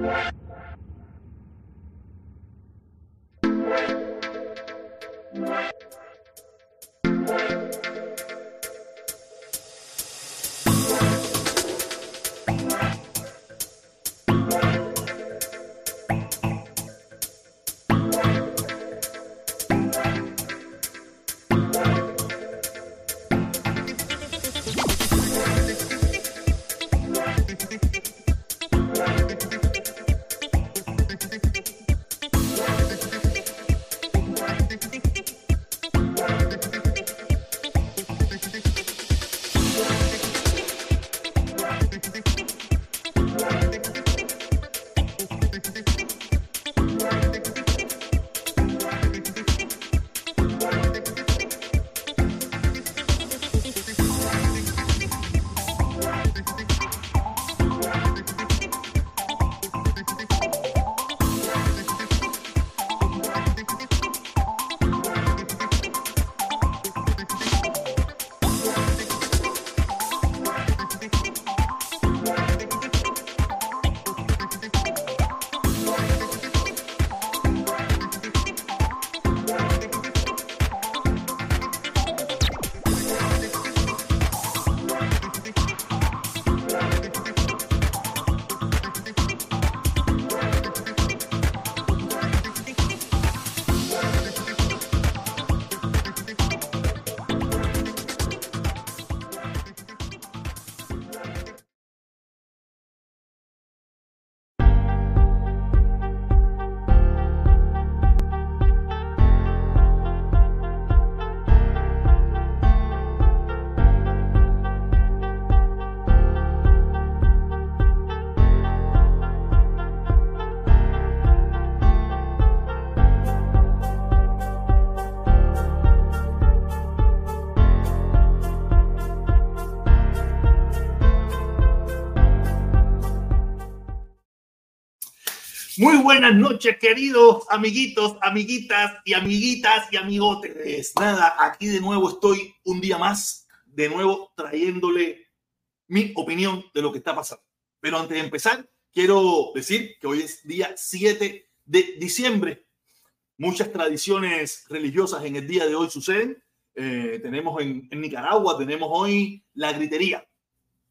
What? Muy buenas noches, queridos amiguitos, amiguitas y amiguitas y amigotes. Nada, aquí de nuevo estoy un día más, de nuevo trayéndole mi opinión de lo que está pasando. Pero antes de empezar, quiero decir que hoy es día 7 de diciembre. Muchas tradiciones religiosas en el día de hoy suceden. Eh, tenemos en, en Nicaragua, tenemos hoy la gritería.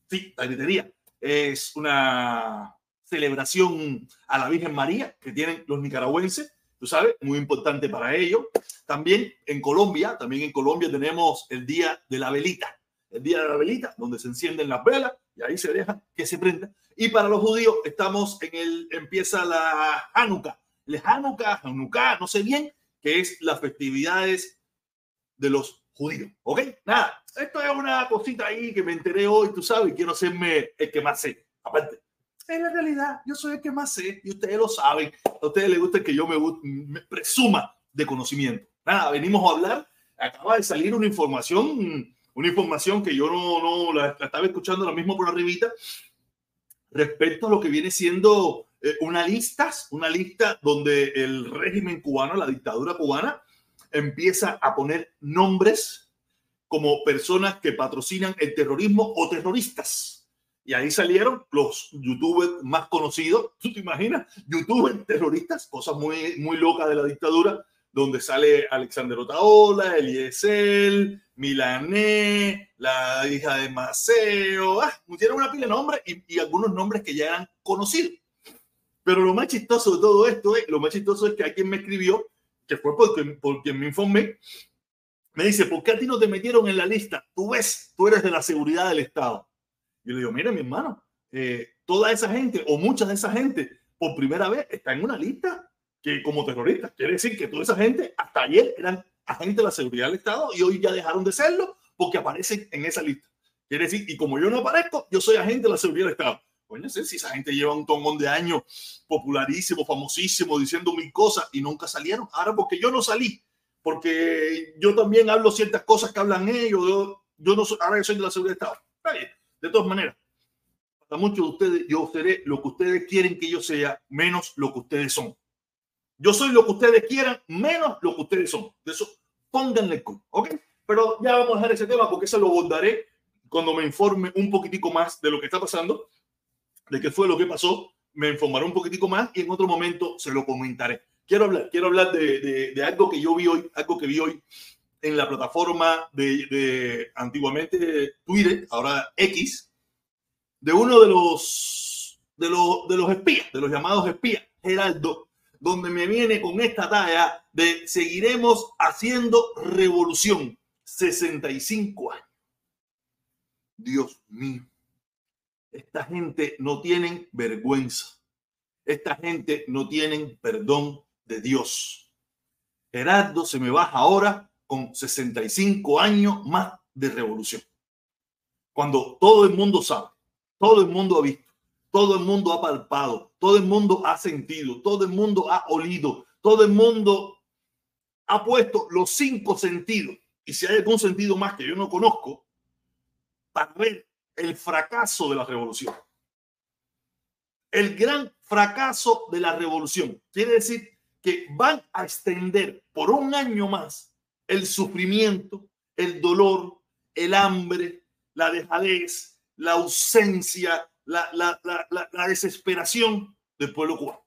Sí, la gritería. Es una celebración a la Virgen María que tienen los nicaragüenses, tú sabes, muy importante para ellos. También en Colombia, también en Colombia tenemos el Día de la Velita, el Día de la Velita, donde se encienden las velas y ahí se deja que se prenda. Y para los judíos estamos en el, empieza la Hanukkah, el Hanukkah, Hanukkah, no sé bien, que es las festividades de los judíos. ¿Ok? Nada, esto es una cosita ahí que me enteré hoy, tú sabes, quiero hacerme el que más sé. Aparte, en la realidad, yo soy el que más sé y ustedes lo saben. A ustedes les gusta que yo me, presuma de conocimiento. Nada, venimos a hablar. Acaba de salir una información, una información que yo no, no la, estaba escuchando lo mismo por arribita, respecto a lo que viene siendo eh, una lista, una lista donde el régimen cubano, la dictadura cubana, empieza a poner nombres como personas que patrocinan el terrorismo o terroristas y ahí salieron los youtubers más conocidos. ¿Tú te imaginas? Youtubers terroristas, cosas muy, muy locas de la dictadura, donde sale Alexander Otaola, Eliezer, Milané, la hija de Maceo. Ah, una pila de nombres y, algunos nombres que ya eran conocidos. Pero lo más chistoso de todo esto es, lo más chistoso es que alguien me escribió, que fue porque, por quien me informé, me dice, ¿por qué a ti no te metieron en la lista? Tú ves, tú eres de la seguridad del Estado. Yo le digo, mire, mi hermano, eh, toda esa gente o mucha de esa gente por primera vez está en una lista que como terrorista. Quiere decir que toda esa gente hasta ayer eran agentes de la seguridad del Estado y hoy ya dejaron de serlo porque aparecen en esa lista. Quiere decir, y como yo no aparezco, yo soy agente de la seguridad del Estado. Pues no sé si esa gente lleva un tomón de años popularísimo, famosísimo, diciendo mil cosas y nunca salieron. Ahora porque yo no salí, porque yo también hablo ciertas cosas que hablan ellos, yo, yo no soy, ahora yo soy de la seguridad del Estado. Está bien. De todas maneras, para muchos de ustedes, yo seré lo que ustedes quieren que yo sea, menos lo que ustedes son. Yo soy lo que ustedes quieran, menos lo que ustedes son. De eso, pónganle con, ¿ok? Pero ya vamos a dejar ese tema porque eso lo abordaré cuando me informe un poquitico más de lo que está pasando, de qué fue lo que pasó me informaré un poquitico más y en otro momento se lo comentaré. Quiero hablar, quiero hablar de, de, algo que yo vi hoy, algo que vi hoy en la plataforma de, antiguamente Twitter, ahora X, de uno de los, de los, de los espías, de los llamados espías, Geraldo, donde me viene con esta talla de seguiremos haciendo revolución. 65 años. Dios mío. Esta gente no tienen vergüenza. Esta gente no tienen perdón de Dios. Gerardo se me baja ahora con 65 años más de revolución. Cuando todo el mundo sabe, todo el mundo ha visto, todo el mundo ha palpado, todo el mundo ha sentido, todo el mundo ha olido, todo el mundo ha puesto los cinco sentidos. Y si hay algún sentido más que yo no conozco, para ver el fracaso de la revolución. El gran fracaso de la revolución. Quiere decir que van a extender por un año más el sufrimiento, el dolor, el hambre, la dejadez, la ausencia, la, desesperación del pueblo cubano.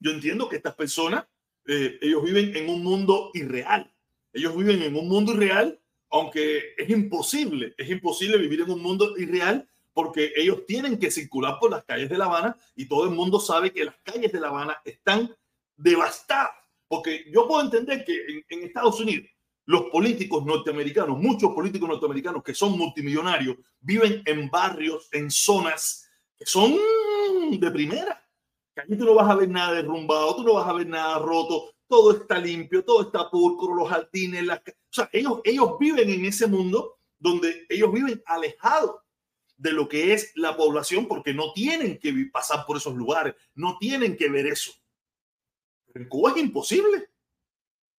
Yo entiendo que estas personas, eh, ellos viven en un mundo irreal. Ellos viven en un mundo irreal aunque es imposible, es imposible vivir en un mundo irreal porque ellos tienen que circular por las calles de La Habana y todo el mundo sabe que las calles de La Habana están devastadas. Porque yo puedo entender que en, Estados Unidos los políticos norteamericanos, muchos políticos norteamericanos que son multimillonarios, viven en barrios, en zonas que son de primera. Que allí tú no vas a ver nada derrumbado, tú no vas a ver nada roto, todo está limpio, todo está púrpuro, los jardines, las... O sea, ellos, ellos viven en ese mundo donde ellos viven alejados de lo que es la población porque no tienen que pasar por esos lugares, no tienen que ver eso. En Cuba es imposible.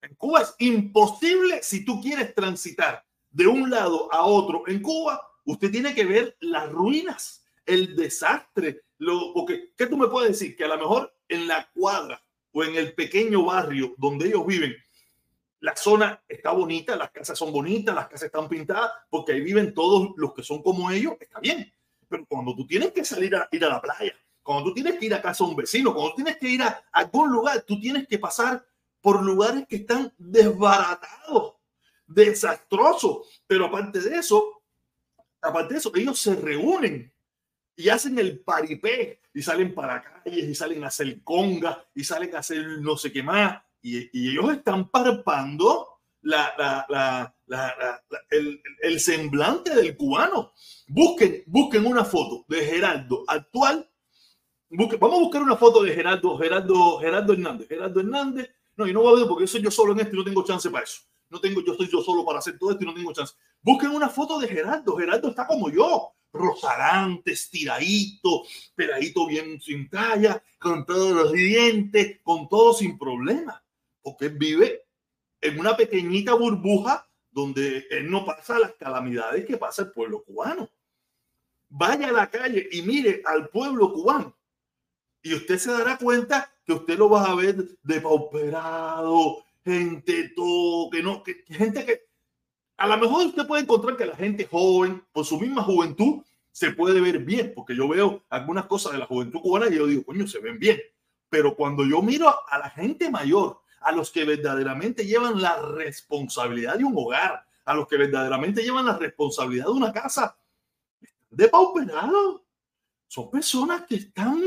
En Cuba es imposible si tú quieres transitar de un lado a otro. En Cuba, usted tiene que ver las ruinas, el desastre. Lo, porque, ¿qué tú me puedes decir? Que a lo mejor en la cuadra o en el pequeño barrio donde ellos viven, la zona está bonita, las casas son bonitas, las casas están pintadas, porque ahí viven todos los que son como ellos, está bien. Pero cuando tú tienes que salir a ir a la playa, cuando tú tienes que ir a casa de un vecino, cuando tienes que ir a algún lugar, tú tienes que pasar por lugares que están desbaratados, desastrosos. Pero aparte de eso, aparte de eso, ellos se reúnen y hacen el paripé y salen para calles y salen a hacer conga y salen a hacer no sé qué más. Y, ellos están parpando el, semblante del cubano. Busquen, busquen una foto de Gerardo actual. Vamos a buscar una foto de Gerardo, Gerardo, Gerardo Hernández. Gerardo Hernández. No, y no voy a ver porque soy yo solo en esto y no tengo chance para eso. No tengo, yo estoy yo solo para hacer todo esto y no tengo chance. Busquen una foto de Gerardo. Gerardo está como yo rozagante, estiradito, peladito bien sin talla, con todos los dientes, con todo sin problema, porque vive en una pequeñita burbuja donde él no pasa las calamidades que pasa el pueblo cubano. Vaya a la calle y mire al pueblo cubano y usted se dará cuenta que usted lo va a ver depauperado, gente todo, que no, que gente que a lo mejor usted puede encontrar que la gente joven, por su misma juventud, se puede ver bien, porque yo veo algunas cosas de la juventud cubana y yo digo, coño, se ven bien. Pero cuando yo miro a la gente mayor, a los que verdaderamente llevan la responsabilidad de un hogar, a los que verdaderamente llevan la responsabilidad de una casa, de pauperados. Son personas que están,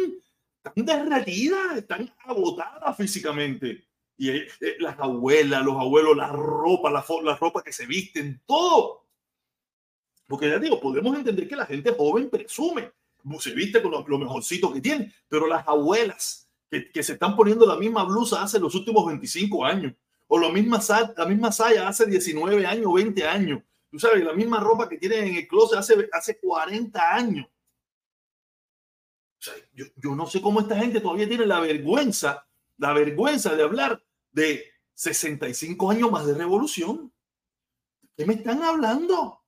están derretidas, están agotadas físicamente y eh, eh, las abuelas, los abuelos, la ropa, la, la ropa que se visten, todo. Porque ya digo, podemos entender que la gente joven presume, se viste con lo, mejorcito que tiene, pero las abuelas que, que, se están poniendo la misma blusa hace los últimos 25 años, o la misma, la misma saya hace 19 años, 20 años, tú sabes, la misma ropa que tienen en el closet hace, hace 40 años. Yo, yo no sé cómo esta gente todavía tiene la vergüenza la vergüenza de hablar de 65 años más de revolución. ¿Qué me están hablando?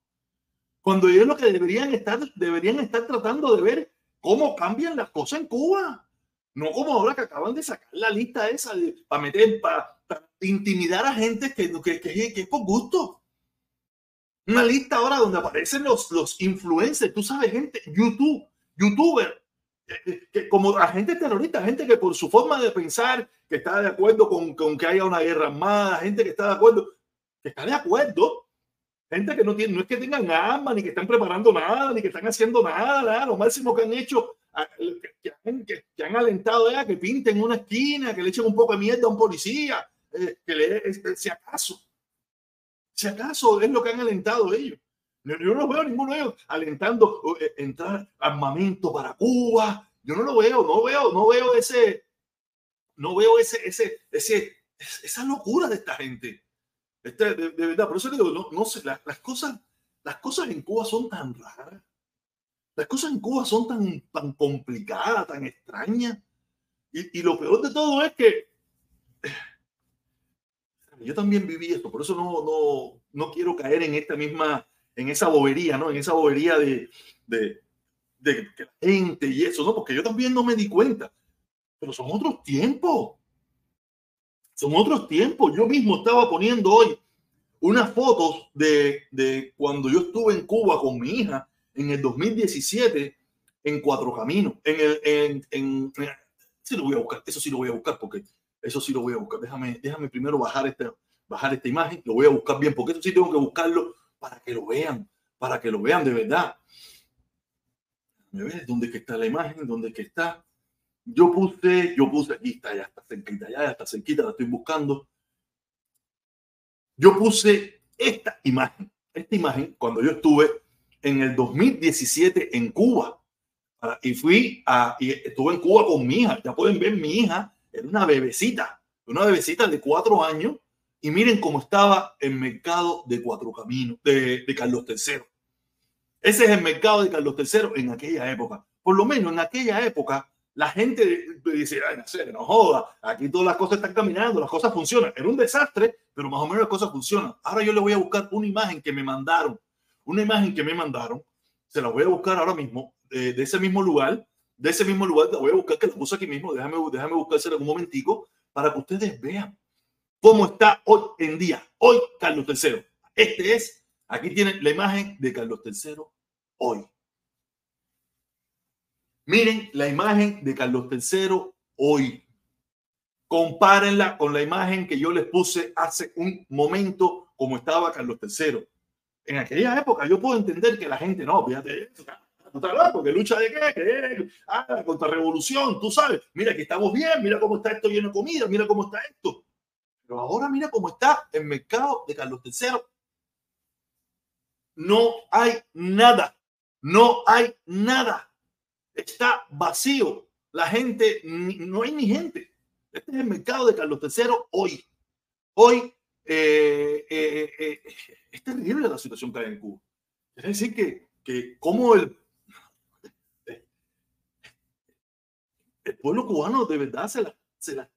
Cuando ellos lo que deberían estar, deberían estar tratando de ver cómo cambian las cosas en Cuba. No como ahora que acaban de sacar la lista esa para meter, para, intimidar a gente que, que, que, que, es por gusto. Una lista ahora donde aparecen los, los influencers, tú sabes, gente, YouTube, youtuber, que como agentes terroristas, gente que por su forma de pensar, que está de acuerdo con, con que haya una guerra armada, gente que está de acuerdo, que está de acuerdo, gente que no tiene, no es que tengan armas, ni que están preparando nada, ni que están haciendo nada, lo máximo que han hecho, que, han, alentado ya que pinten una esquina, que le echen un poco de mierda a un policía, eh, que le, si acaso, si acaso es lo que han alentado ellos. Yo, no veo ninguno de ellos alentando eh, entrar armamento para Cuba. Yo no lo veo, no veo, no veo ese, no veo ese, ese, ese, esa locura de esta gente. Este, de, verdad, por eso digo, no, sé, las, cosas, las cosas en Cuba son tan raras. Las cosas en Cuba son tan, tan complicadas, tan extrañas. Y, y lo peor de todo es que yo también viví esto, por eso no, no, no quiero caer en esta misma en esa bobería, ¿no? En esa bobería de, de, de, gente y eso, ¿no? Porque yo también no me di cuenta. Pero son otros tiempos. Son otros tiempos. Yo mismo estaba poniendo hoy unas fotos de, de cuando yo estuve en Cuba con mi hija en el 2017 en Cuatro Caminos. En el, en, en, sí lo voy a buscar, eso sí lo voy a buscar porque eso sí lo voy a buscar. Déjame, déjame primero bajar esta, bajar esta imagen, lo voy a buscar bien porque eso sí tengo que buscarlo para que lo vean, para que lo vean de verdad. ¿Me ves? ¿Dónde que está la imagen? ¿Dónde que está? Yo puse, yo puse, aquí está, ya está cerquita, ya, está cerquita, la estoy buscando. Yo puse esta imagen, esta imagen cuando yo estuve en el 2017 en Cuba. Y fui a, y estuve en Cuba con mi hija. Ya pueden ver, mi hija era una bebecita, una bebecita de cuatro años y miren cómo estaba el mercado de Cuatro Caminos, de, Carlos III. Ese es el mercado de Carlos III en aquella época. Por lo menos en aquella época, la gente dice, ay, no no joda, aquí todas las cosas están caminando, las cosas funcionan. Era un desastre, pero más o menos las cosas funcionan. Ahora yo le voy a buscar una imagen que me mandaron, una imagen que me mandaron, se la voy a buscar ahora mismo, de, ese mismo lugar, de ese mismo lugar, la voy a buscar, que la puse aquí mismo, déjame, déjame buscársela un momentico, para que ustedes vean cómo está hoy en día, hoy Carlos III. Este es, aquí tienen la imagen de Carlos III hoy. Miren la imagen de Carlos III hoy. Compárenla con la imagen que yo les puse hace un momento, como estaba Carlos III. En aquella época yo puedo entender que la gente, no, fíjate, no lucha de qué, ah, contra revolución, tú sabes, mira que estamos bien, mira cómo está esto lleno de comida, mira cómo está esto. Pero ahora mira cómo está el mercado de Carlos III. No hay nada. No hay nada. Está vacío. La gente, no hay ni gente. Este es el mercado de Carlos III hoy. Hoy eh, eh, eh, es terrible la situación que hay en Cuba. Es decir, que, que como el, el pueblo cubano de verdad se la, se la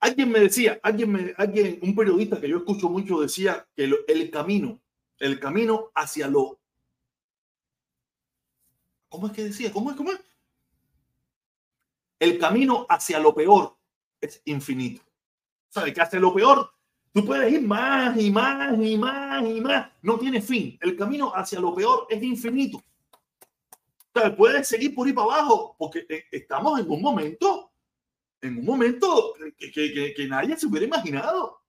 Alguien me decía, alguien, me, alguien, un periodista que yo escucho mucho decía que el camino, el camino hacia lo... ¿Cómo es que decía? ¿Cómo es? ¿Cómo es? El camino hacia lo peor es infinito. ¿Sabes? Que hacia lo peor tú puedes ir más y más y más y más. No tiene fin. El camino hacia lo peor es infinito. ¿Sabes? Puedes seguir por ir para abajo porque eh, estamos en un momento en un momento que, que, nadie se hubiera imaginado.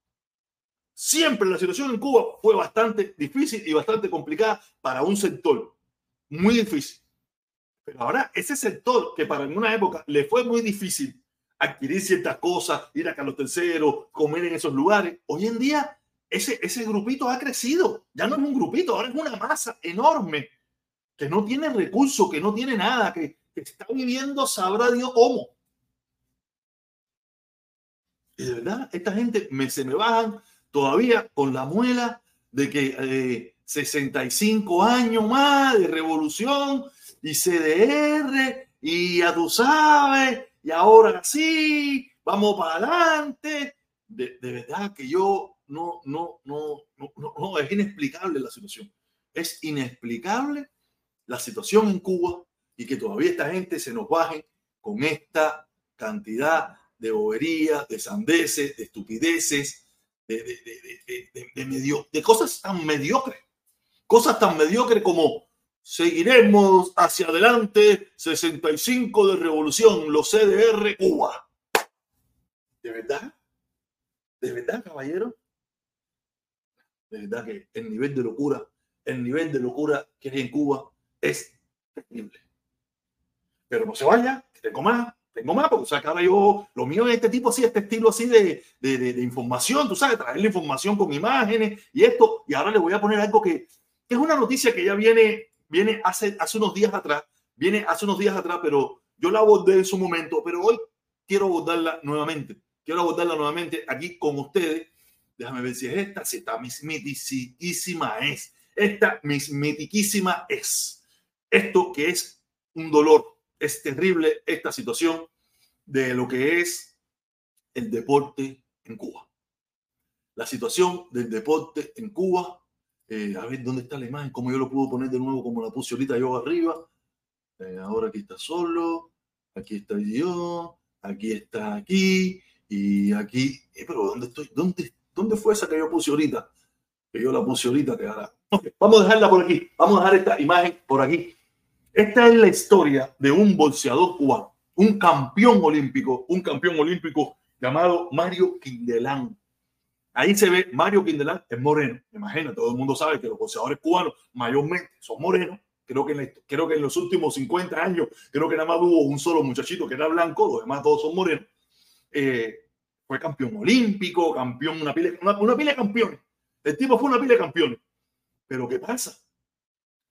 Siempre la situación en Cuba fue bastante difícil y bastante complicada para un sector. Muy difícil. Pero ahora ese sector que para en una época le fue muy difícil adquirir ciertas cosas, ir a Carlos III, comer en esos lugares, hoy en día ese, ese grupito ha crecido. Ya no es un grupito, ahora es una masa enorme que no tiene recursos, que no tiene nada, que, que está viviendo, sabrá Dios cómo. Y de verdad, esta gente se me bajan todavía con la muela de que 65 eh, años más de revolución y CDR y ya tú sabes, y ahora sí, vamos para adelante. De, de verdad que yo no, no, no, no, no, es inexplicable la situación. Es inexplicable la situación en Cuba y que todavía esta gente se nos baje con esta cantidad de boberías, de sandeces, de estupideces, de, de, de, de, medio, de cosas tan mediocres. Cosas tan mediocres como Seguiremos hacia adelante. 65 de revolución, los CDR Cuba. ¿De verdad? ¿De verdad, caballero? De verdad que el nivel de locura, el nivel de locura que hay en Cuba es terrible. Pero no se vaya, que tengo más, tengo más, porque o sea, que ahora yo, lo mío es este tipo así, este estilo así de, de, de, de información, tú sabes, traer la información con imágenes y esto, y ahora le voy a poner algo que, que es una noticia que ya viene viene hace, hace unos días atrás, viene hace unos días atrás, pero yo la abordé en su momento, pero hoy quiero abordarla nuevamente. Quiero abordarla nuevamente aquí con ustedes. Déjame ver si es esta, si está mismitiquísima es. Esta mismitiquísima es. Esto que es un dolor, es terrible esta situación de lo que es el deporte en Cuba. La situación del deporte en Cuba eh, a ver dónde está la imagen, cómo yo lo puedo poner de nuevo como la puse ahorita yo arriba. Eh, ahora aquí está solo, aquí está yo, aquí está aquí y aquí. Eh, pero ¿dónde estoy? ¿Dónde, ¿Dónde fue esa que yo puse ahorita? Que yo la puse ahorita, que ahora. vamos a dejarla por aquí. Vamos a dejar esta imagen por aquí. Esta es la historia de un bolseador cubano, un campeón olímpico, un campeón olímpico llamado Mario Quindelán. Ahí se ve Mario Quindelán es moreno. Imagina, todo el mundo sabe que los boxeadores cubanos mayormente son morenos. Creo que, en, creo que en los últimos 50 años, creo que nada más hubo un solo muchachito que era blanco, los demás todos son morenos. Eh, fue campeón olímpico, campeón, una pila, una, una pila de campeones. El tipo fue una pila de campeones. Pero ¿qué pasa?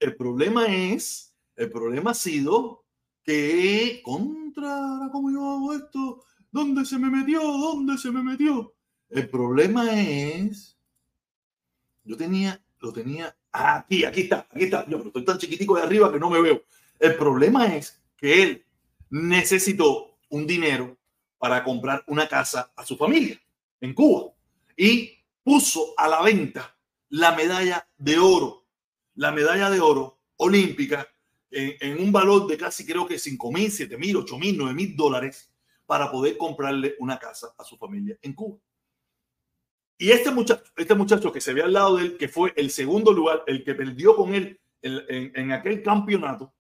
El problema es, el problema ha sido que contra, ¿cómo yo hago esto? ¿Dónde se me metió? ¿Dónde se me metió? El problema es, yo tenía, lo tenía aquí, aquí está, aquí está. Yo estoy tan chiquitico de arriba que no me veo. El problema es que él necesitó un dinero para comprar una casa a su familia en Cuba y puso a la venta la medalla de oro, la medalla de oro olímpica en, un valor de casi creo que 5 mil, 7 mil, 8 mil, 9 mil dólares para poder comprarle una casa a su familia en Cuba. Y este muchacho, este muchacho que se ve al lado de él, que fue el segundo lugar, el que perdió con él en, en, aquel campeonato,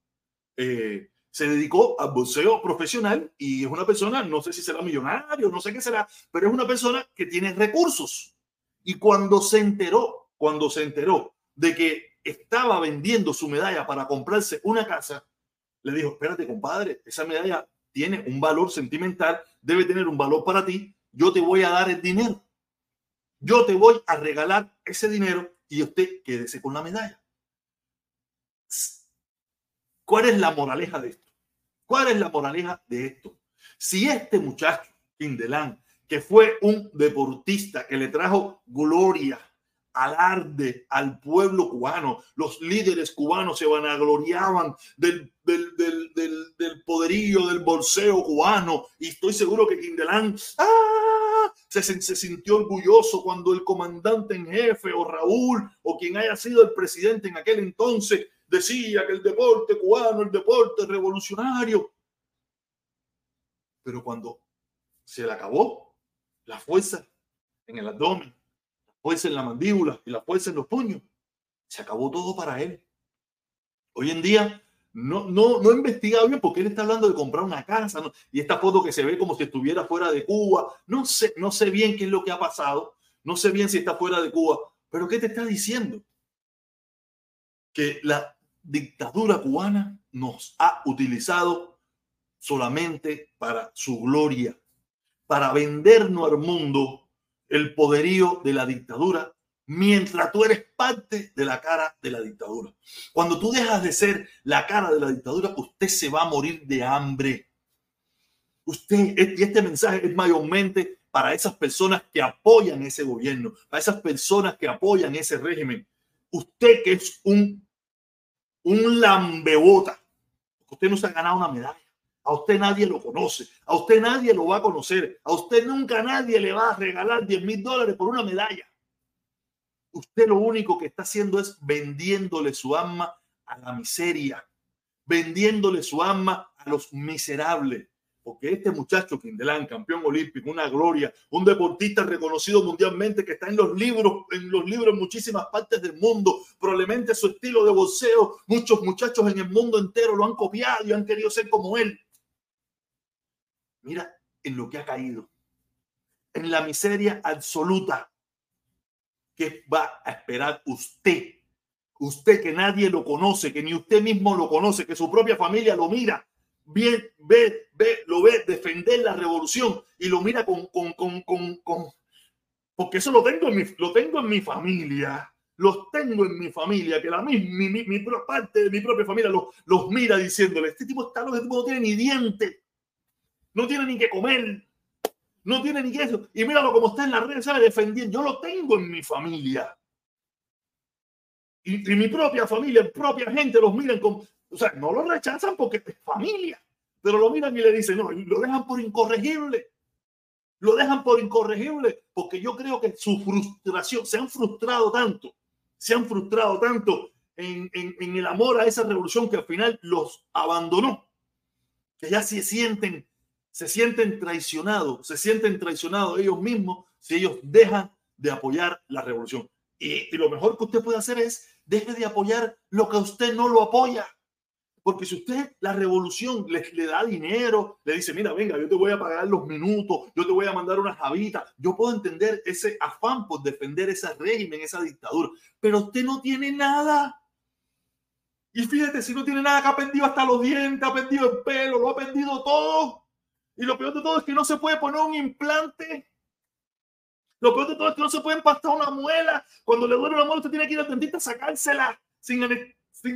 eh, se dedicó al boxeo profesional y es una persona, no sé si será millonario, no sé qué será, pero es una persona que tiene recursos. Y cuando se enteró, cuando se enteró de que estaba vendiendo su medalla para comprarse una casa, le dijo, espérate, compadre, esa medalla tiene un valor sentimental, debe tener un valor para ti, yo te voy a dar el dinero yo te voy a regalar ese dinero y usted quédese con la medalla. ¿Cuál es la moraleja de esto? ¿Cuál es la moraleja de esto? Si este muchacho, Kindelán, que fue un deportista que le trajo gloria, alarde al pueblo cubano, los líderes cubanos se vanagloriaban del, del, del, del, del poderío del bolseo cubano y estoy seguro que Kindelán, ¡ah! se, se, sintió orgulloso cuando el comandante en jefe o Raúl o quien haya sido el presidente en aquel entonces decía que el deporte cubano, el deporte revolucionario. Pero cuando se le acabó la fuerza en el abdomen, fuerza en la mandíbula y la fuerza en los puños, se acabó todo para él. Hoy en día no, no, no he investigado bien porque él está hablando de comprar una casa y esta foto que se ve como si estuviera fuera de Cuba. No sé, no sé bien qué es lo que ha pasado. No sé bien si está fuera de Cuba. Pero ¿qué te está diciendo? Que la dictadura cubana nos ha utilizado solamente para su gloria, para vendernos al mundo el poderío de la dictadura mientras tú eres parte de la cara de la dictadura. Cuando tú dejas de ser la cara de la dictadura, usted se va a morir de hambre. Usted, y este mensaje es mayormente para esas personas que apoyan ese gobierno, para esas personas que apoyan ese régimen. Usted que es un, un lambebota, usted no se ha ganado una medalla. A usted nadie lo conoce, a usted nadie lo va a conocer, a usted nunca nadie le va a regalar 10 mil dólares por una medalla usted lo único que está haciendo es vendiéndole su alma a la miseria, vendiéndole su alma a los miserables, porque este muchacho Quindelán, campeón olímpico, una gloria, un deportista reconocido mundialmente que está en los libros, en los libros en muchísimas partes del mundo, probablemente su estilo de boxeo, muchos muchachos en el mundo entero lo han copiado y han querido ser como él. Mira en lo que ha caído, en la miseria absoluta. que va a esperar usted? Usted que nadie lo conoce, que ni usted mismo lo conoce, que su propia familia lo mira ve, ve, ve, lo ve defender la revolución y lo mira con, con, con, con, con porque eso lo tengo en mi, lo tengo en mi familia, los tengo en mi familia, que la mi, mi, mi, parte de mi propia familia los, los mira diciéndole, este tipo está loco, este tipo no tiene ni diente, no tiene ni que comer, no tiene ni que eso, y míralo como está en la red, sabe defendiendo, yo lo tengo en mi familia. Y, mi propia familia, propia gente los miran con, o sea, no lo rechazan porque es familia, pero lo miran y le dicen, no, lo dejan por incorregible. Lo dejan por incorregible porque yo creo que su frustración, se han frustrado tanto, se han frustrado tanto en, en, el amor a esa revolución que al final los abandonó, que ya se sienten, se sienten traicionados, se sienten traicionados ellos mismos si ellos dejan de apoyar la revolución. Y, y lo mejor que usted puede hacer es deje de apoyar lo que usted no lo apoya. Porque si usted la revolución le, le, da dinero, le dice, mira, venga, yo te voy a pagar los minutos, yo te voy a mandar una javita, yo puedo entender ese afán por defender ese régimen, esa dictadura, pero usted no tiene nada. Y fíjate, si no tiene nada que ha perdido hasta los dientes, ha perdido el pelo, lo ha perdido todo. Y lo peor de todo es que no se puede poner un implante. Lo peor de todo es que no se puede empastar una muela. Cuando le duele la muela, usted tiene que ir al dentista a sacársela sin,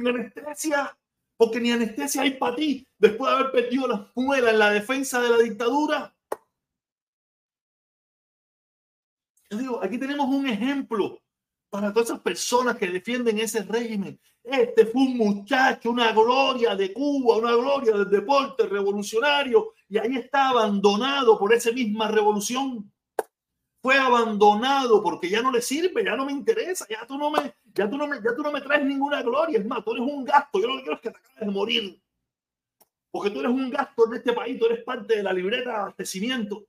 anestesia porque ni anestesia hay para ti después de haber perdido las muelas en la defensa de la dictadura. Yo digo, aquí tenemos un ejemplo para todas esas personas que defienden ese régimen. Este fue un muchacho, una gloria de Cuba, una gloria del deporte revolucionario, y ahí está abandonado por esa misma revolución. Fue abandonado porque ya no le sirve, ya no me interesa, ya tú no me, ya tú no me, ya tú no me traes ninguna gloria, es más, tú eres un gasto, yo lo que quiero es que te acabes de morir, porque tú eres un gasto en este país, tú eres parte de la libreta de abastecimiento.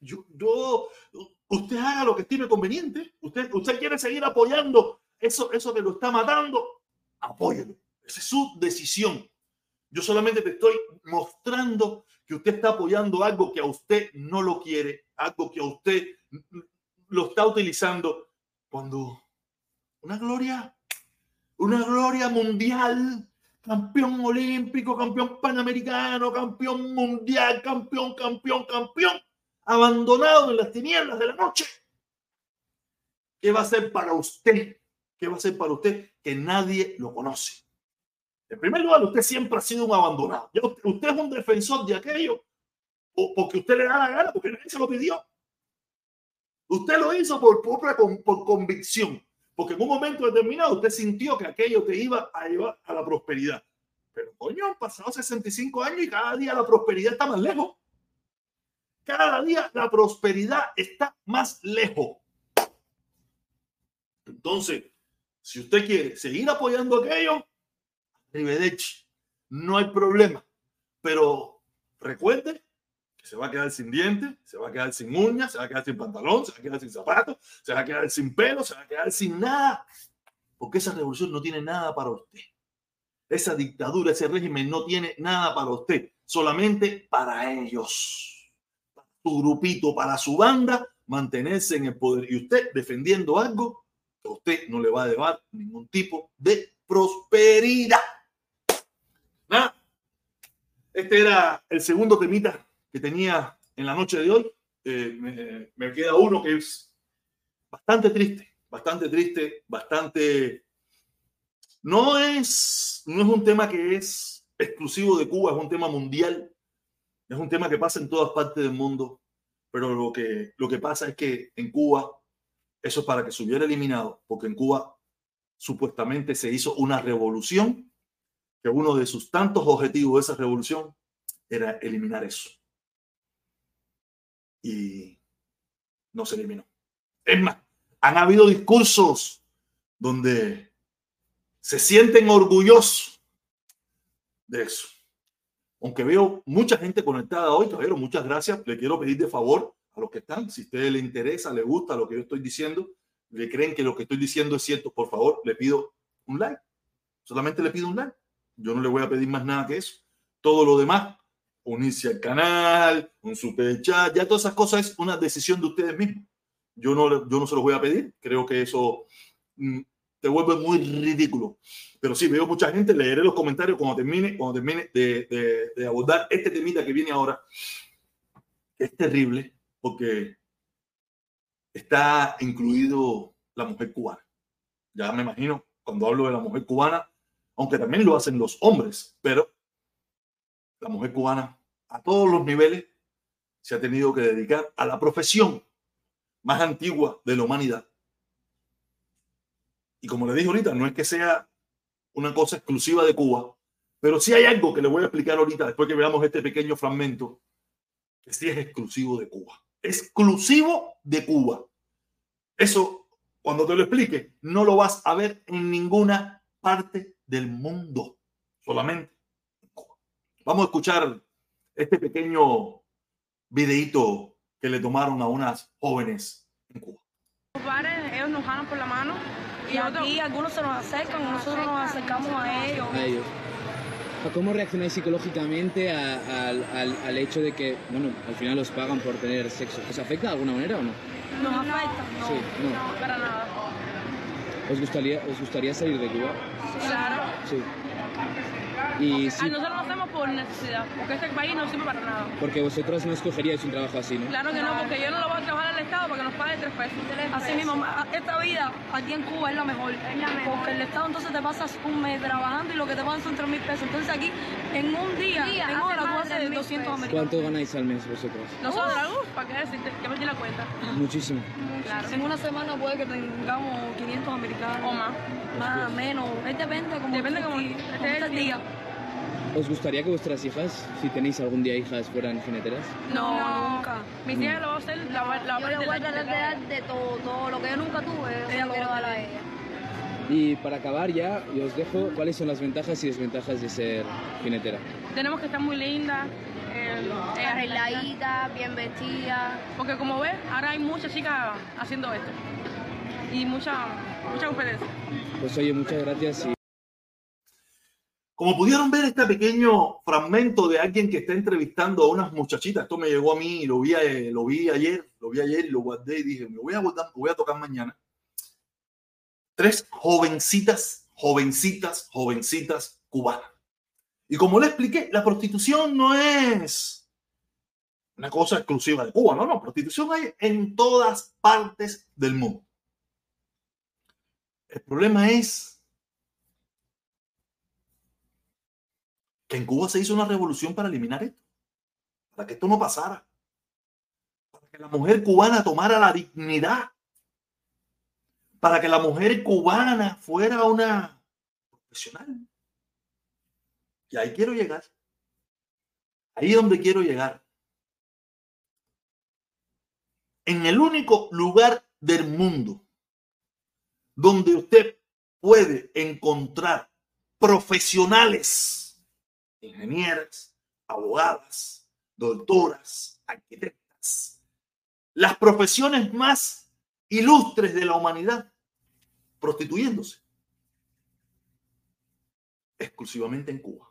Yo, yo, usted haga lo que estime conveniente, usted, usted quiere seguir apoyando eso, eso que lo está matando, apóyelo, esa es su decisión. Yo solamente te estoy mostrando que usted está apoyando algo que a usted no lo quiere, algo que a usted lo está utilizando cuando una gloria, una gloria mundial, campeón olímpico, campeón panamericano, campeón mundial, campeón, campeón, campeón, abandonado en las tinieblas de la noche. ¿Qué va a ser para usted? ¿Qué va a ser para usted que nadie lo conoce? En primer lugar, usted siempre ha sido un abandonado. Usted es un defensor de aquello porque usted le da la gana, porque nadie se lo pidió. Usted lo hizo por por convicción, porque en un momento determinado usted sintió que aquello te iba a llevar a la prosperidad. Pero coño, han pasado 65 años y cada día la prosperidad está más lejos. Cada día la prosperidad está más lejos. Entonces, si usted quiere seguir apoyando aquello, no hay problema. Pero recuerde que se va a quedar sin dientes, se va a quedar sin uñas, se va a quedar sin pantalón, se va a quedar sin zapatos, se va a quedar sin pelo, se va a quedar sin nada. Porque esa revolución no tiene nada para usted. Esa dictadura, ese régimen no tiene nada para usted, solamente para ellos, para su grupito, para su banda, mantenerse en el poder. Y usted defendiendo algo que a usted no le va a llevar ningún tipo de prosperidad. Este era el segundo temita que tenía en la noche de hoy. Eh, me, queda uno que es bastante triste, bastante triste, bastante... No es, no es un tema que es exclusivo de Cuba, es un tema mundial, es un tema que pasa en todas partes del mundo, pero lo que, lo que pasa es que en Cuba eso es para que se hubiera eliminado, porque en Cuba supuestamente se hizo una revolución que uno de sus tantos objetivos de esa revolución era eliminar eso. Y no se eliminó. Es más, han habido discursos donde se sienten orgullosos de eso. aunque veo mucha gente conectada hoy, caballero, muchas gracias. Le quiero pedir de favor a los que están, si a ustedes le interesa, le gusta lo que yo estoy diciendo, le creen que lo que estoy diciendo es cierto, por favor, le pido un like. Solamente le pido un like. Yo no le voy a pedir más nada que eso. Todo lo demás, unirse al canal, un super chat, ya todas esas cosas es una decisión de ustedes mismos. Yo no, yo no se los voy a pedir. Creo que eso mm, te vuelve muy ridículo. Pero sí, veo mucha gente, leeré los comentarios cuando termine, cuando termine de, de, abordar este temita que viene ahora. Es terrible porque está incluido la mujer cubana. Ya me imagino cuando hablo de la mujer cubana, aunque también lo hacen los hombres, pero la mujer cubana a todos los niveles se ha tenido que dedicar a la profesión más antigua de la humanidad. Y como le dije ahorita, no es que sea una cosa exclusiva de Cuba, pero sí hay algo que le voy a explicar ahorita, después que veamos este pequeño fragmento, que sí es exclusivo de Cuba. Exclusivo de Cuba. Eso, cuando te lo explique, no lo vas a ver en ninguna parte del mundo, solamente. Vamos a escuchar este pequeño videíto que le tomaron a unas jóvenes en Cuba. Los padres, ellos nos jalan por la mano y aquí algunos se nos acercan nosotros nos acercamos a ellos. A ellos. ¿Cómo reaccionáis psicológicamente al, al, al, hecho de que, bueno, al final los pagan por tener sexo? ¿Os afecta de alguna manera o no? Nos afecta, no, sí, no. no para nada. ¿Os gustaría, ¿Os gustaría salir de Cuba? Claro. Sí. Y si... A nosotros lo hacemos por necesidad, porque este país no sirve para nada. Porque vosotros no escogeríais un trabajo así, ¿no? Claro que no, porque yo no lo voy a trabajar al Estado para que nos pague tres pesos. Así mismo, esta vida aquí en Cuba es la mejor. Es la mejor. Porque el Estado entonces te pasas un mes trabajando y lo que te pagan son tres mil pesos. Entonces aquí, en un día, día en hora, tú haces 200 americanos. ¿Cuánto ganáis al mes vosotros? Nosotros, uh, ¿para qué decirte? Que me la cuenta. Muchísimo. Claro. En una semana puede que tengamos 500 americanos. O más. Más, menos. Es depende como Depende como, este el día. ¿Os gustaría que vuestras hijas, si tenéis algún día hijas, fueran jineteras? No, nunca. Mis hijas lo va a hacer la, la Yo le voy a tratar de, todo, todo lo que yo nunca tuve, ella lo quiero dar a ella. Y para acabar ya, y os dejo, ¿cuáles son las ventajas y desventajas de ser jinetera? Tenemos que estar muy lindas, eh, arregladita, bien vestida. Porque como ves, ahora hay muchas chicas haciendo esto. Y mucha, mucha competencia. Pues oye, muchas gracias. Y... Como pudieron ver este pequeño fragmento de alguien que está entrevistando a unas muchachitas, esto me llegó a mí lo vi, eh, lo vi ayer, lo vi ayer y lo guardé y dije, me voy a, voy a tocar mañana. Tres jovencitas, jovencitas, jovencitas cubanas. Y como le expliqué, la prostitución no es una cosa exclusiva de Cuba, no, no, prostitución hay en todas partes del mundo. El problema es que en Cuba se hizo una revolución para eliminar esto, para que esto no pasara, para que la mujer cubana tomara la dignidad, para que la mujer cubana fuera una profesional. Y ahí quiero llegar. Ahí es donde quiero llegar. En el único lugar del mundo donde usted puede encontrar profesionales ingenieras, abogadas, doctoras, arquitectas, las profesiones más ilustres de la humanidad, prostituyéndose exclusivamente en Cuba.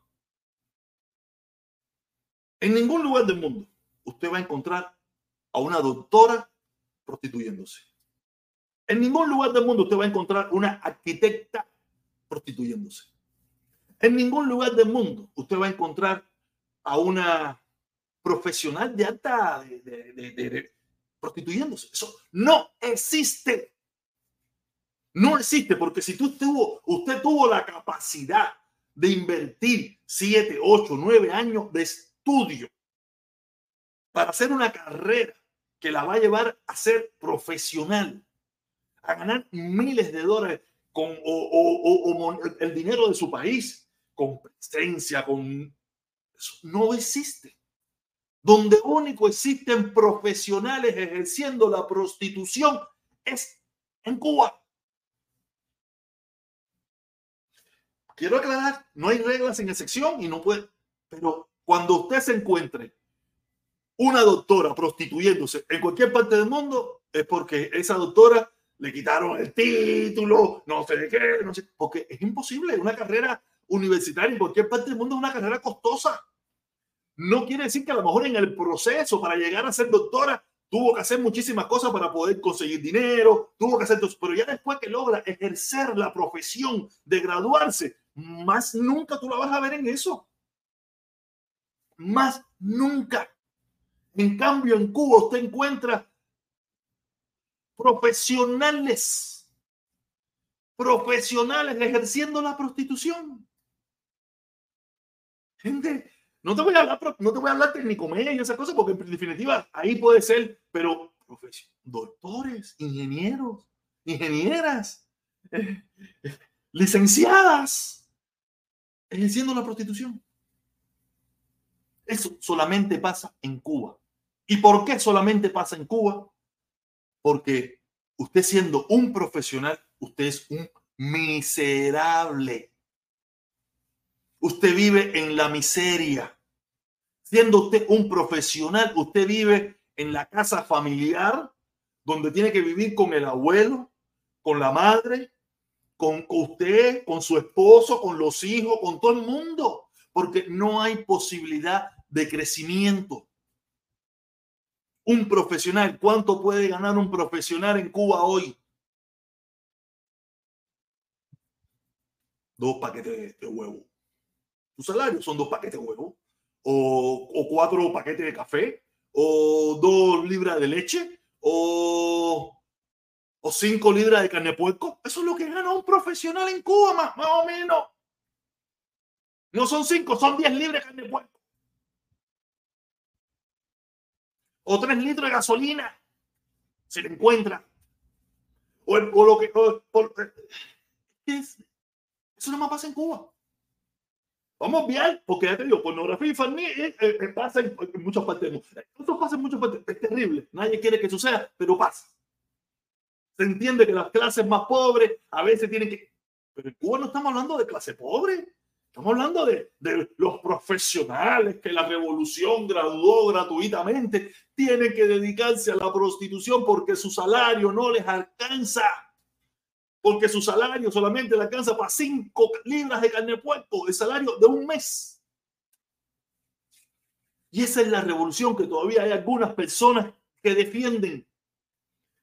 En ningún lugar del mundo usted va a encontrar a una doctora prostituyéndose. En ningún lugar del mundo usted va a encontrar una arquitecta prostituyéndose. En ningún lugar del mundo usted va a encontrar a una profesional de alta de, prostituyéndose. Eso no existe. No existe porque si tú tuvo, usted tuvo la capacidad de invertir siete, ocho, nueve años de estudio para hacer una carrera que la va a llevar a ser profesional, a ganar miles de dólares con o el dinero de su país, con presencia, con... no existe. Donde único existen profesionales ejerciendo la prostitución es en Cuba. Quiero aclarar, no hay reglas en excepción y no puede, pero Cuando usted se encuentre una doctora prostituyéndose en cualquier parte del mundo, es porque esa doctora le quitaron el título, no sé de qué, no sé, porque es imposible. Una carrera universitaria en cualquier parte del mundo es una carrera costosa. No quiere decir que a lo mejor en el proceso para llegar a ser doctora tuvo que hacer muchísimas cosas para poder conseguir dinero, tuvo que hacer pero ya después que logra ejercer la profesión de graduarse, más nunca tú la vas a ver en eso. Más nunca. En cambio, en Cuba usted encuentra profesionales, profesionales ejerciendo la prostitución. Gente, no te voy a hablar, no te voy a hablar de comedia y esas cosas, porque en definitiva ahí puede ser, pero doctores, ingenieros, ingenieras, licenciadas, ejerciendo la prostitución. Eso solamente pasa en Cuba. ¿Y por qué solamente pasa en Cuba? Porque usted siendo un profesional, usted es un miserable. Usted vive en la miseria. Siendo usted un profesional, usted vive en la casa familiar, donde tiene que vivir con el abuelo, con la madre, con usted, con su esposo, con los hijos, con todo el mundo, porque no hay posibilidad de crecimiento un profesional. ¿Cuánto puede ganar un profesional en Cuba hoy? Dos paquetes de huevo. Tu salario son dos paquetes de huevo. O, cuatro paquetes de café. O dos libras de leche. O, o cinco libras de carne de puerco. Eso es lo que gana un profesional en Cuba, más, más o menos. No son cinco, son diez libras de carne de puerco. o tres litros de gasolina, se le encuentra. O, lo que... eso no más pasa en Cuba. Vamos bien, porque ya te digo, pornografía infantil eh, eh, eh, pasa en, muchas partes del mundo. Pasa en muchas partes. Es terrible. Nadie quiere que suceda, pero pasa. Se entiende que las clases más pobres a veces tienen que... Pero en Cuba no estamos hablando de clase pobre. Estamos hablando de, los profesionales que la revolución graduó gratuitamente. Tienen que dedicarse a la prostitución porque su salario no les alcanza. Porque su salario solamente le alcanza para cinco libras de carne de puerco, el salario de un mes. Y esa es la revolución que todavía hay algunas personas que defienden.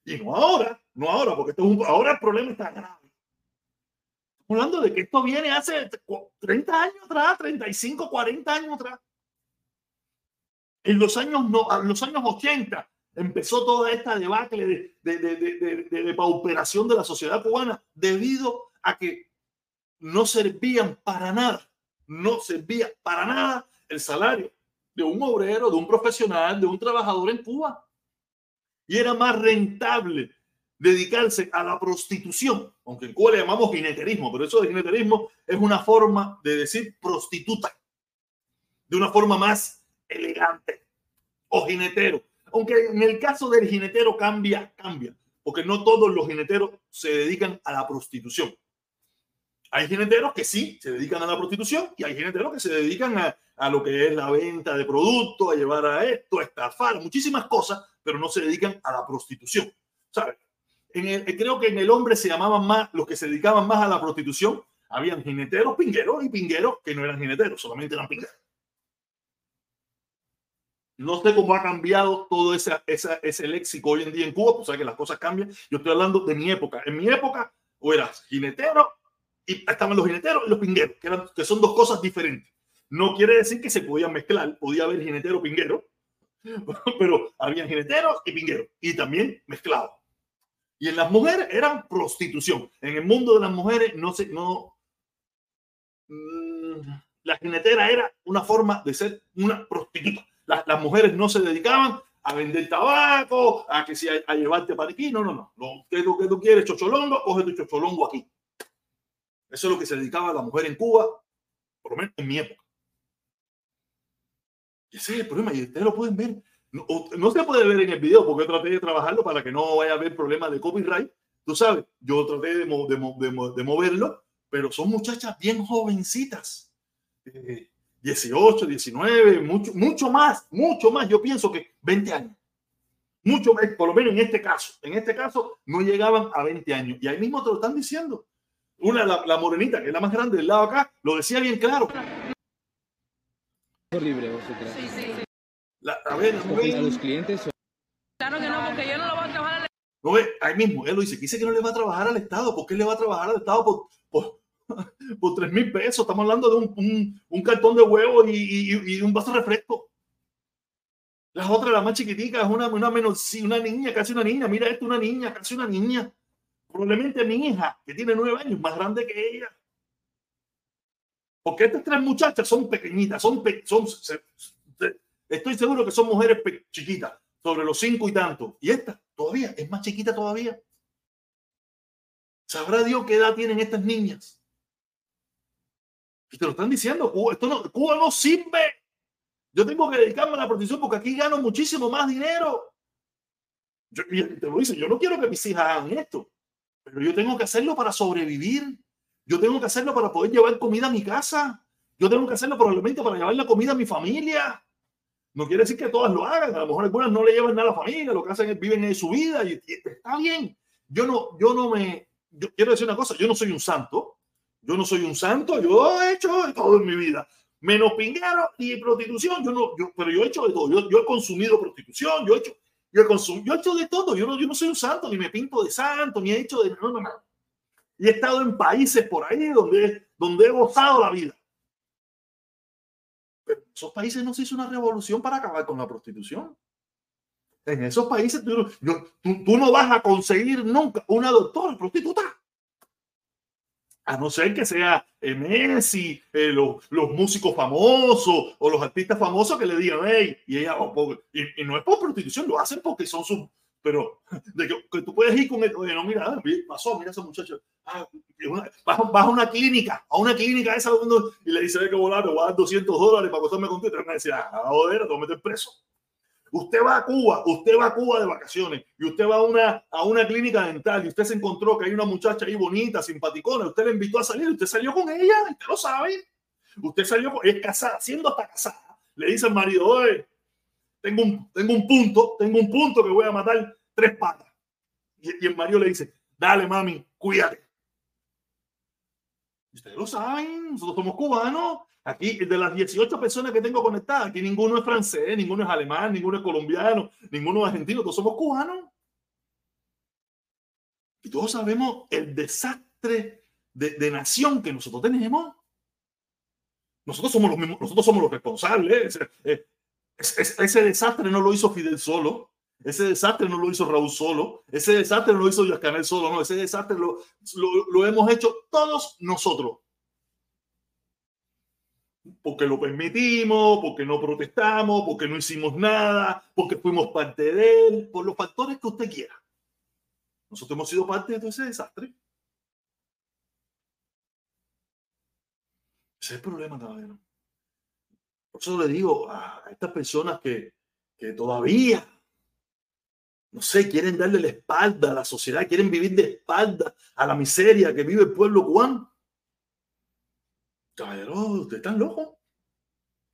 Y no ahora, no ahora, porque ahora el problema está grave hablando de que esto viene hace 30 años atrás, 35, 40 años atrás. En los años, no, los años 80 empezó toda esta debacle de, de, de, de, pauperación de la sociedad cubana debido a que no servían para nada, no servía para nada el salario de un obrero, de un profesional, de un trabajador en Cuba. Y era más rentable dedicarse a la prostitución, aunque en Cuba le llamamos jineterismo, pero eso de jineterismo es una forma de decir prostituta, de una forma más elegante, o jinetero. Aunque en el caso del jinetero cambia, cambia, porque no todos los jineteros se dedican a la prostitución. Hay jineteros que sí se dedican a la prostitución y hay jineteros que se dedican a, lo que es la venta de productos, a llevar a esto, a estafar, muchísimas cosas, pero no se dedican a la prostitución. ¿Sabes? Eh, creo que en el hombre se llamaban más, los que se dedicaban más a la prostitución, habían jineteros, pingueros y pingueros que no eran jineteros, solamente eran pingueros. No sé cómo ha cambiado todo ese, ese léxico hoy en día en Cuba, pues o que las cosas cambian. Yo estoy hablando de mi época. En mi época, o eras jinetero y estaban los jineteros y los pingueros, que son dos cosas diferentes. No quiere decir que se podían mezclar, podía haber jinetero, pinguero, pero había jineteros y pingueros, y también mezclados. Y en las mujeres eran prostitución. En el mundo de las mujeres no se, no, mm, la jinetera era una forma de ser una prostituta. Las, las mujeres no se dedicaban a vender tabaco, a que si a, llevarte para aquí. No, no, no. Lo que, lo que tú quieres, chocholongo, coge tu chocholongo aquí. Eso es lo que se dedicaba a la mujer en Cuba, por lo menos en mi época. ese es el problema, y ustedes lo pueden ver. No, se puede ver en el video porque traté de trabajarlo para que no vaya a haber problemas de copyright. Tú sabes, yo traté de, de, de, moverlo, pero son muchachas bien jovencitas. Eh, 18, 19, mucho, mucho más, mucho más. Yo pienso que 20 años. Mucho más, por lo menos en este caso. En este caso no llegaban a 20 años. Y ahí mismo te lo están diciendo. Una, la, morenita, que es la más grande del lado acá, lo decía bien claro. libre, vosotras. Sí, sí. La, a ver, a los clientes. Claro que no, porque yo no lo voy a trabajar al no, ahí mismo, él lo dice, dice que no le va a trabajar al Estado. ¿Por qué le va a trabajar al Estado por, por, por 3 mil pesos? Estamos hablando de un, un, cartón de huevo y, un vaso de refresco. La otra, la más chiquitica, es una, una menor, una niña, casi una niña. Mira esto, una niña, casi una niña. Probablemente mi hija, que tiene nueve años, más grande que ella. Porque estas tres muchachas son pequeñitas, son, son estoy seguro que son mujeres chiquitas, sobre los cinco y tanto. Y esta todavía es más chiquita todavía. Sabrá Dios qué edad tienen estas niñas. Y te lo están diciendo, Cuba, esto no, Cuba no sirve. Yo tengo que dedicarme a la protección porque aquí gano muchísimo más dinero. Yo, te lo dice, yo no quiero que mis hijas hagan esto. Pero yo tengo que hacerlo para sobrevivir. Yo tengo que hacerlo para poder llevar comida a mi casa. Yo tengo que hacerlo probablemente para llevar la comida a mi familia. No quiere decir que todas lo hagan. A lo mejor algunas no le llevan nada a la familia. Lo que hacen es viven en su vida y, está bien. Yo no, yo no me. Yo quiero decir una cosa. Yo no soy un santo. Yo no soy un santo. Yo he hecho de todo en mi vida. Menos pinguero y prostitución. Yo no, yo, pero yo he hecho de todo. Yo, he consumido prostitución. Yo he hecho yo he, hecho de todo. Yo no, soy un santo, ni me pinto de santo, ni he hecho de. No, no, no. Y he estado en países por ahí donde, he gozado la vida. Pero en esos países no se hizo una revolución para acabar con la prostitución. En esos países tú no vas a conseguir nunca una doctora prostituta a no ser que sea eh, Messi, eh, los, los, músicos famosos o los artistas famosos que le digan, hey, y ella, oh, y, no es por prostitución, lo hacen porque son sus, pero de que, tú puedes ir con el, oye, no, mira, pasó, mira ese muchacho, ah, vas, a una clínica, a una clínica esa y le dice, que volar, te voy a dar 200 dólares para acostarme contigo, y te van a decir, ah, joder, te voy a meter preso. Usted va a Cuba, usted va a Cuba de vacaciones y usted va a una, a una clínica dental y usted se encontró que hay una muchacha ahí bonita, simpaticona, usted le invitó a salir, usted salió con ella, usted lo sabe. Usted salió, es casada, siendo hasta casada. Le dice al marido, tengo un, tengo un punto, tengo un punto que voy a matar tres patas. Y, el marido le dice, dale mami, cuídate. Ustedes lo saben, nosotros somos cubanos, Aquí, de las 18 personas que tengo conectadas, aquí ninguno es francés, ninguno es alemán, ninguno es colombiano, ninguno es argentino, todos somos cubanos. Y todos sabemos el desastre de, nación que nosotros tenemos. Nosotros somos los mismos, nosotros somos los responsables. Ese, ese, desastre no lo hizo Fidel solo. Ese desastre no lo hizo Raúl solo. Ese desastre no lo hizo Díaz solo. No, ese desastre lo, lo hemos hecho todos nosotros porque lo permitimos, porque no protestamos, porque no hicimos nada, porque fuimos parte de él, por los factores que usted quiera. Nosotros hemos sido parte de todo ese desastre. Ese es el problema, caballero. Por eso le digo a estas personas que, que todavía, no sé, quieren darle la espalda a la sociedad, quieren vivir de espalda a la miseria que vive el pueblo cubano Caballero, usted está loco.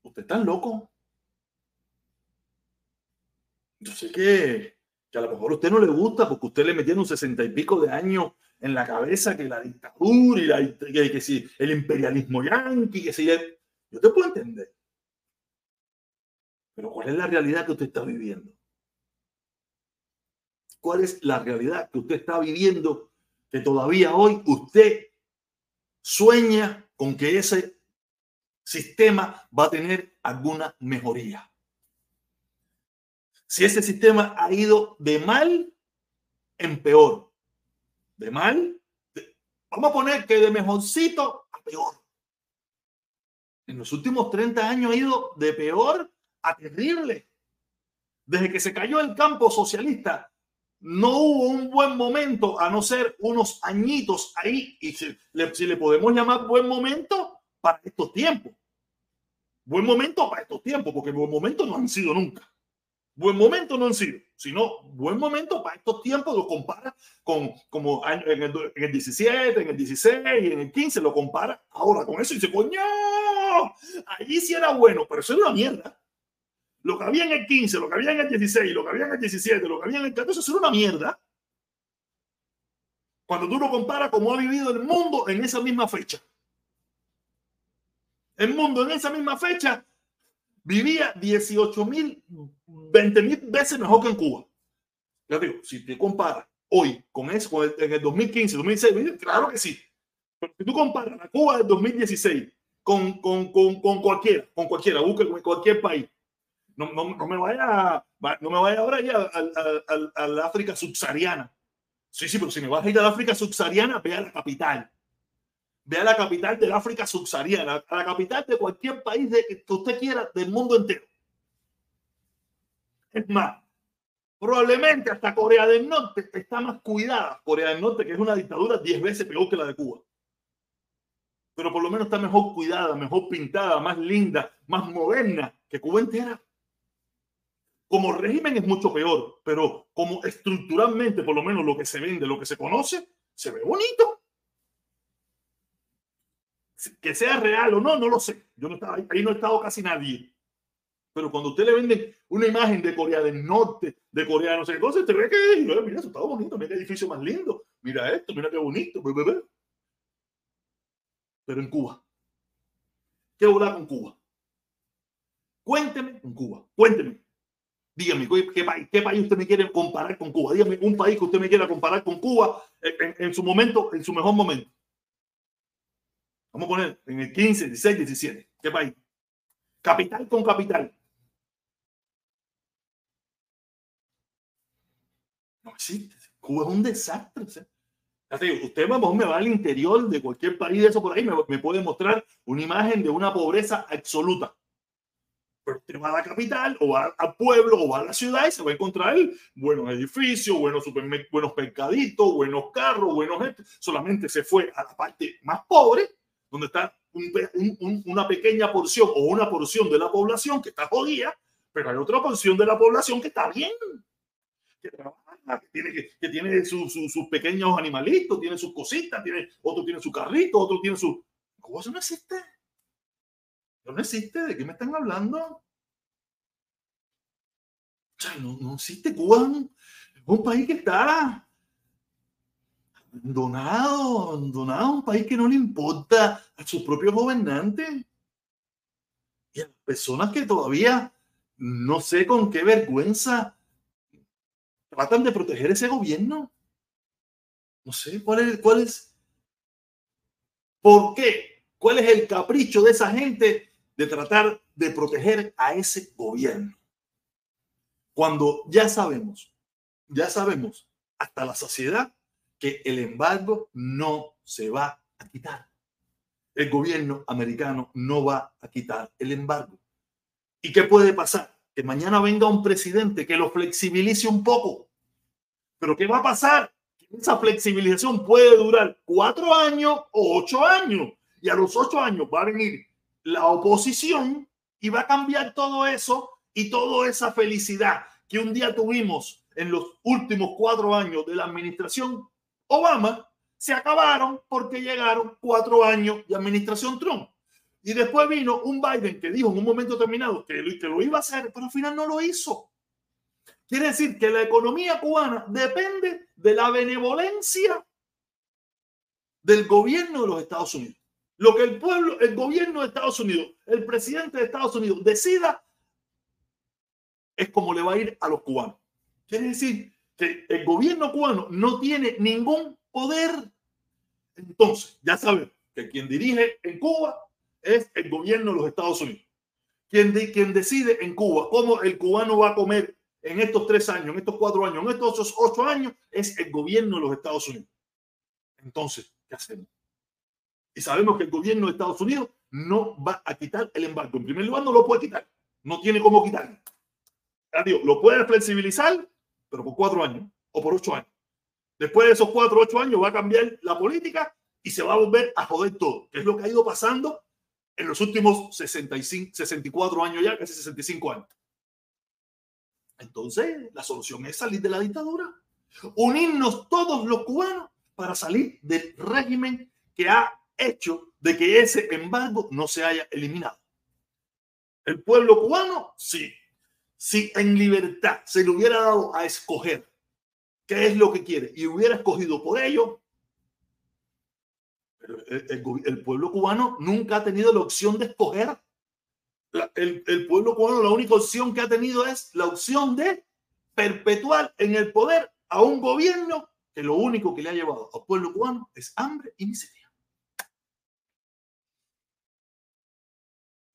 Usted está loco. Yo sé que, a lo mejor a usted no le gusta porque usted le metieron sesenta y pico de años en la cabeza que la dictadura y la, que, si el imperialismo yanqui, que si yo te puedo entender. Pero ¿cuál es la realidad que usted está viviendo? ¿Cuál es la realidad que usted está viviendo que todavía hoy usted sueña con que ese sistema va a tener alguna mejoría. Si ese sistema ha ido de mal en peor, de mal, vamos a poner que de mejorcito a peor. En los últimos 30 años ha ido de peor a terrible. Desde que se cayó el campo socialista, no hubo un buen momento, a no ser unos añitos ahí, y si le, podemos llamar buen momento para estos tiempos. Buen momento para estos tiempos, porque buen momento no han sido nunca. Buen momento no han sido, sino buen momento para estos tiempos lo compara con como en el, en el 17, en el 16 y en el 15 lo compara ahora con eso y dice, coño, allí sí era bueno, pero eso era una mierda. Lo que había en el 15, lo que había en el 16, lo que había en el 17, lo que había en el 14, eso era una mierda. Cuando tú lo comparas como ha vivido el mundo en esa misma fecha. El mundo en esa misma fecha vivía 18 mil, 20 mil veces mejor que en Cuba. Ya digo, si te comparas hoy con eso, en el 2015, 2016, claro que sí. Pero si tú comparas la Cuba del 2016 con, con, con, con cualquiera, con cualquiera, busca cualquier país, no, no, no, me vaya, no me vaya ahora ya a, la África subsahariana. Sí, sí, pero si me vas a ir a la África subsahariana, ve a la capital Ve a la capital del África subsahariana, a la capital de cualquier país de, que usted quiera del mundo entero. Es más, probablemente hasta Corea del Norte está más cuidada. Corea del Norte, que es una dictadura 10 veces peor que la de Cuba. Pero por lo menos está mejor cuidada, mejor pintada, más linda, más moderna que Cuba entera. Como régimen es mucho peor, pero como estructuralmente, por lo menos lo que se vende, lo que se conoce, se ve bonito que sea real o no, no lo sé. Yo no estaba ahí, no ha estado casi nadie. Pero cuando usted le vende una imagen de Corea del Norte, de Corea no sé qué cosa, te ve que, mira, eso está bonito, mira qué edificio más lindo, mira esto, mira qué bonito, pero en Cuba. ¿Qué hablar con Cuba? Cuénteme con Cuba, cuénteme. Dígame, ¿qué país, ¿qué país usted me quiere comparar con Cuba? Dígame un país que usted me quiera comparar con Cuba en su momento, en su mejor momento. Vamos a poner en el 15, 16, 17. ¿Qué país? Capital con capital. No existe. Cuba es un desastre. Usted me va al interior de cualquier país de eso por ahí, me, me puede mostrar una imagen de una pobreza absoluta. Usted va a la capital o va al pueblo o va a la ciudad y se va a encontrar buenos edificios, buenos, buenos mercaditos, buenos carros, buenos. Solamente se fue a la parte más pobre donde está una pequeña porción o una porción de la población que está jodida, pero hay otra porción de la población que está bien, que trabaja, que tiene, que, tiene sus pequeños animalitos, tiene sus cositas, tiene, otro tiene su carrito, otro tiene su... ¿Cómo eso no existe? No existe, ¿de qué me están hablando? O sea, no, no existe Cuba, es un país que está abandonado, abandonado, un país que no le importa a sus propios gobernantes y a personas que todavía no sé con qué vergüenza tratan de proteger ese gobierno. No sé cuál es, cuál es, por qué, cuál es el capricho de esa gente de tratar de proteger a ese gobierno. Cuando ya sabemos, ya sabemos hasta la sociedad que el embargo no se va a quitar. El gobierno americano no va a quitar el embargo. ¿Y qué puede pasar? Que mañana venga un presidente que lo flexibilice un poco. Pero ¿qué va a pasar? Esa flexibilización puede durar cuatro años o ocho años. Y a los ocho años va a venir la oposición y va a cambiar todo eso y toda esa felicidad que un día tuvimos en los últimos cuatro años de la administración Obama se acabaron porque llegaron cuatro años de administración Trump. Y después vino un Biden que dijo en un momento determinado que lo, que lo iba a hacer, pero al final no lo hizo. Quiere decir que la economía cubana depende de la benevolencia del gobierno de los Estados Unidos. Lo que el pueblo, el gobierno de Estados Unidos, el presidente de Estados Unidos decida, es como le va a ir a los cubanos. Quiere decir que el gobierno cubano no tiene ningún poder. Entonces, ya saben que quien dirige en Cuba es el gobierno de los Estados Unidos. Quien, quien decide en Cuba cómo el cubano va a comer en estos tres años, en estos cuatro años, en estos ocho años, es el gobierno de los Estados Unidos. Entonces, ¿qué hacemos? Y sabemos que el gobierno de Estados Unidos no va a quitar el embargo. En primer lugar, no lo puede quitar. No tiene cómo quitarlo. Lo puede flexibilizar, pero por cuatro años o por ocho años. Después de esos cuatro o ocho años va a cambiar la política y se va a volver a joder todo, que es lo que ha ido pasando en los últimos 65, 64 años ya, casi 65 años. Entonces, la solución es salir de la dictadura, unirnos todos los cubanos para salir del régimen que ha hecho de que ese embargo no se haya eliminado. El pueblo cubano, sí. Si en libertad se le hubiera dado a escoger qué es lo que quiere y hubiera escogido por ello, el, pueblo cubano nunca ha tenido la opción de escoger. el, el pueblo cubano la única opción que ha tenido es la opción de perpetuar en el poder a un gobierno que lo único que le ha llevado al pueblo cubano es hambre y miseria.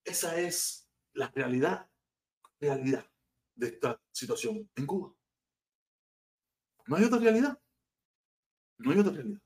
Esa es la realidad, realidad de esta situación en Cuba. No hay otra realidad. No hay otra realidad.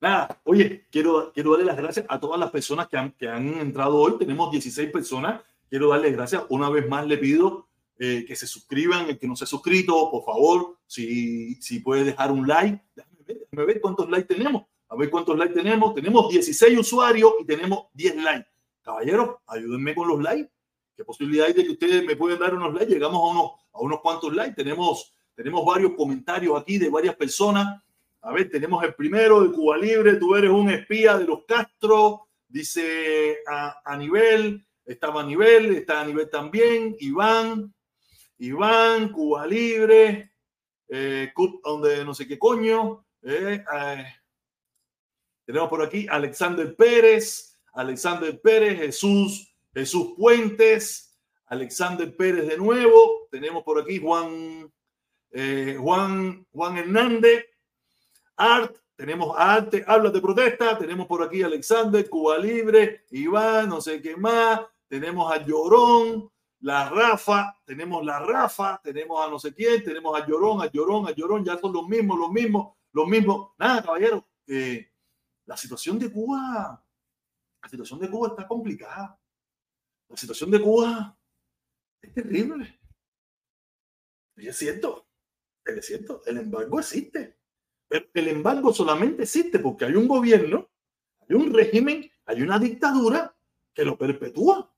Nada, oye, quiero, quiero darle las gracias a todas las personas que han, que han entrado hoy. Tenemos 16 personas. Quiero darles gracias. Una vez más le pido eh, que se suscriban. El que no se ha suscrito, por favor, si, si puede dejar un like. Déjame ver, déjame ver cuántos likes tenemos. A ver cuántos likes tenemos. Tenemos 16 usuarios y tenemos 10 likes. Caballeros, ayúdenme con los likes. ¿Qué posibilidad hay de que ustedes me pueden dar unos likes? Llegamos a unos, a unos cuantos likes. Tenemos, tenemos varios comentarios aquí de varias personas. A ver, tenemos el primero de Cuba Libre. Tú eres un espía de los Castro. Dice a, a nivel. Estaba a nivel, está a nivel también. Iván, Iván, Cuba Libre, eh, donde no sé qué coño. Eh, eh, tenemos por aquí Alexander Pérez, Alexander Pérez, Jesús, Jesús Puentes, Alexander Pérez de nuevo. Tenemos por aquí Juan, eh, Juan, Juan Hernández, Art, tenemos Arte, habla de protesta, tenemos por aquí Alexander, Cuba Libre, Iván, no sé qué más, tenemos a Llorón, la Rafa, tenemos la Rafa, tenemos a no sé quién, tenemos a Llorón, a Llorón, a Llorón, ya son los mismos, los mismos, los mismos. Nada, caballero, eh, la situación de Cuba la situación de Cuba está complicada. La situación de Cuba es terrible. Y es cierto, es cierto, el embargo existe. Pero el embargo solamente existe porque hay un gobierno, hay un régimen, hay una dictadura que lo perpetúa.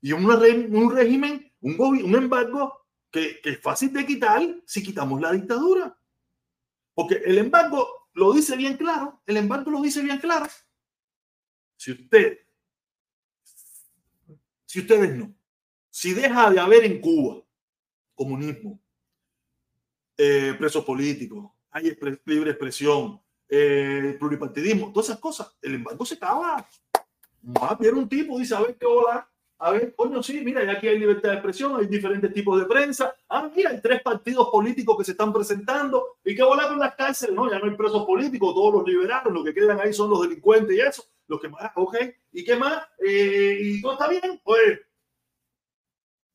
Y un, un régimen, un, embargo que es fácil de quitar si quitamos la dictadura. Porque el embargo lo dice bien claro, el embargo lo dice bien claro. Si usted, si ustedes no, si deja de haber en Cuba comunismo, eh, presos políticos, hay libre expresión, eh, pluripartidismo, todas esas cosas, el embargo se acaba. Va a haber un tipo, dice, a ver qué hola, a ver, coño, sí, mira, ya aquí hay libertad de expresión, hay diferentes tipos de prensa. Ah, mira, hay tres partidos políticos que se están presentando. ¿Y qué volar con las cárceles? No, ya no hay presos políticos, todos los liberaron, lo que quedan ahí son los delincuentes y eso. Que más, ok, ¿y qué más? Eh, ¿Y todo está bien? Pues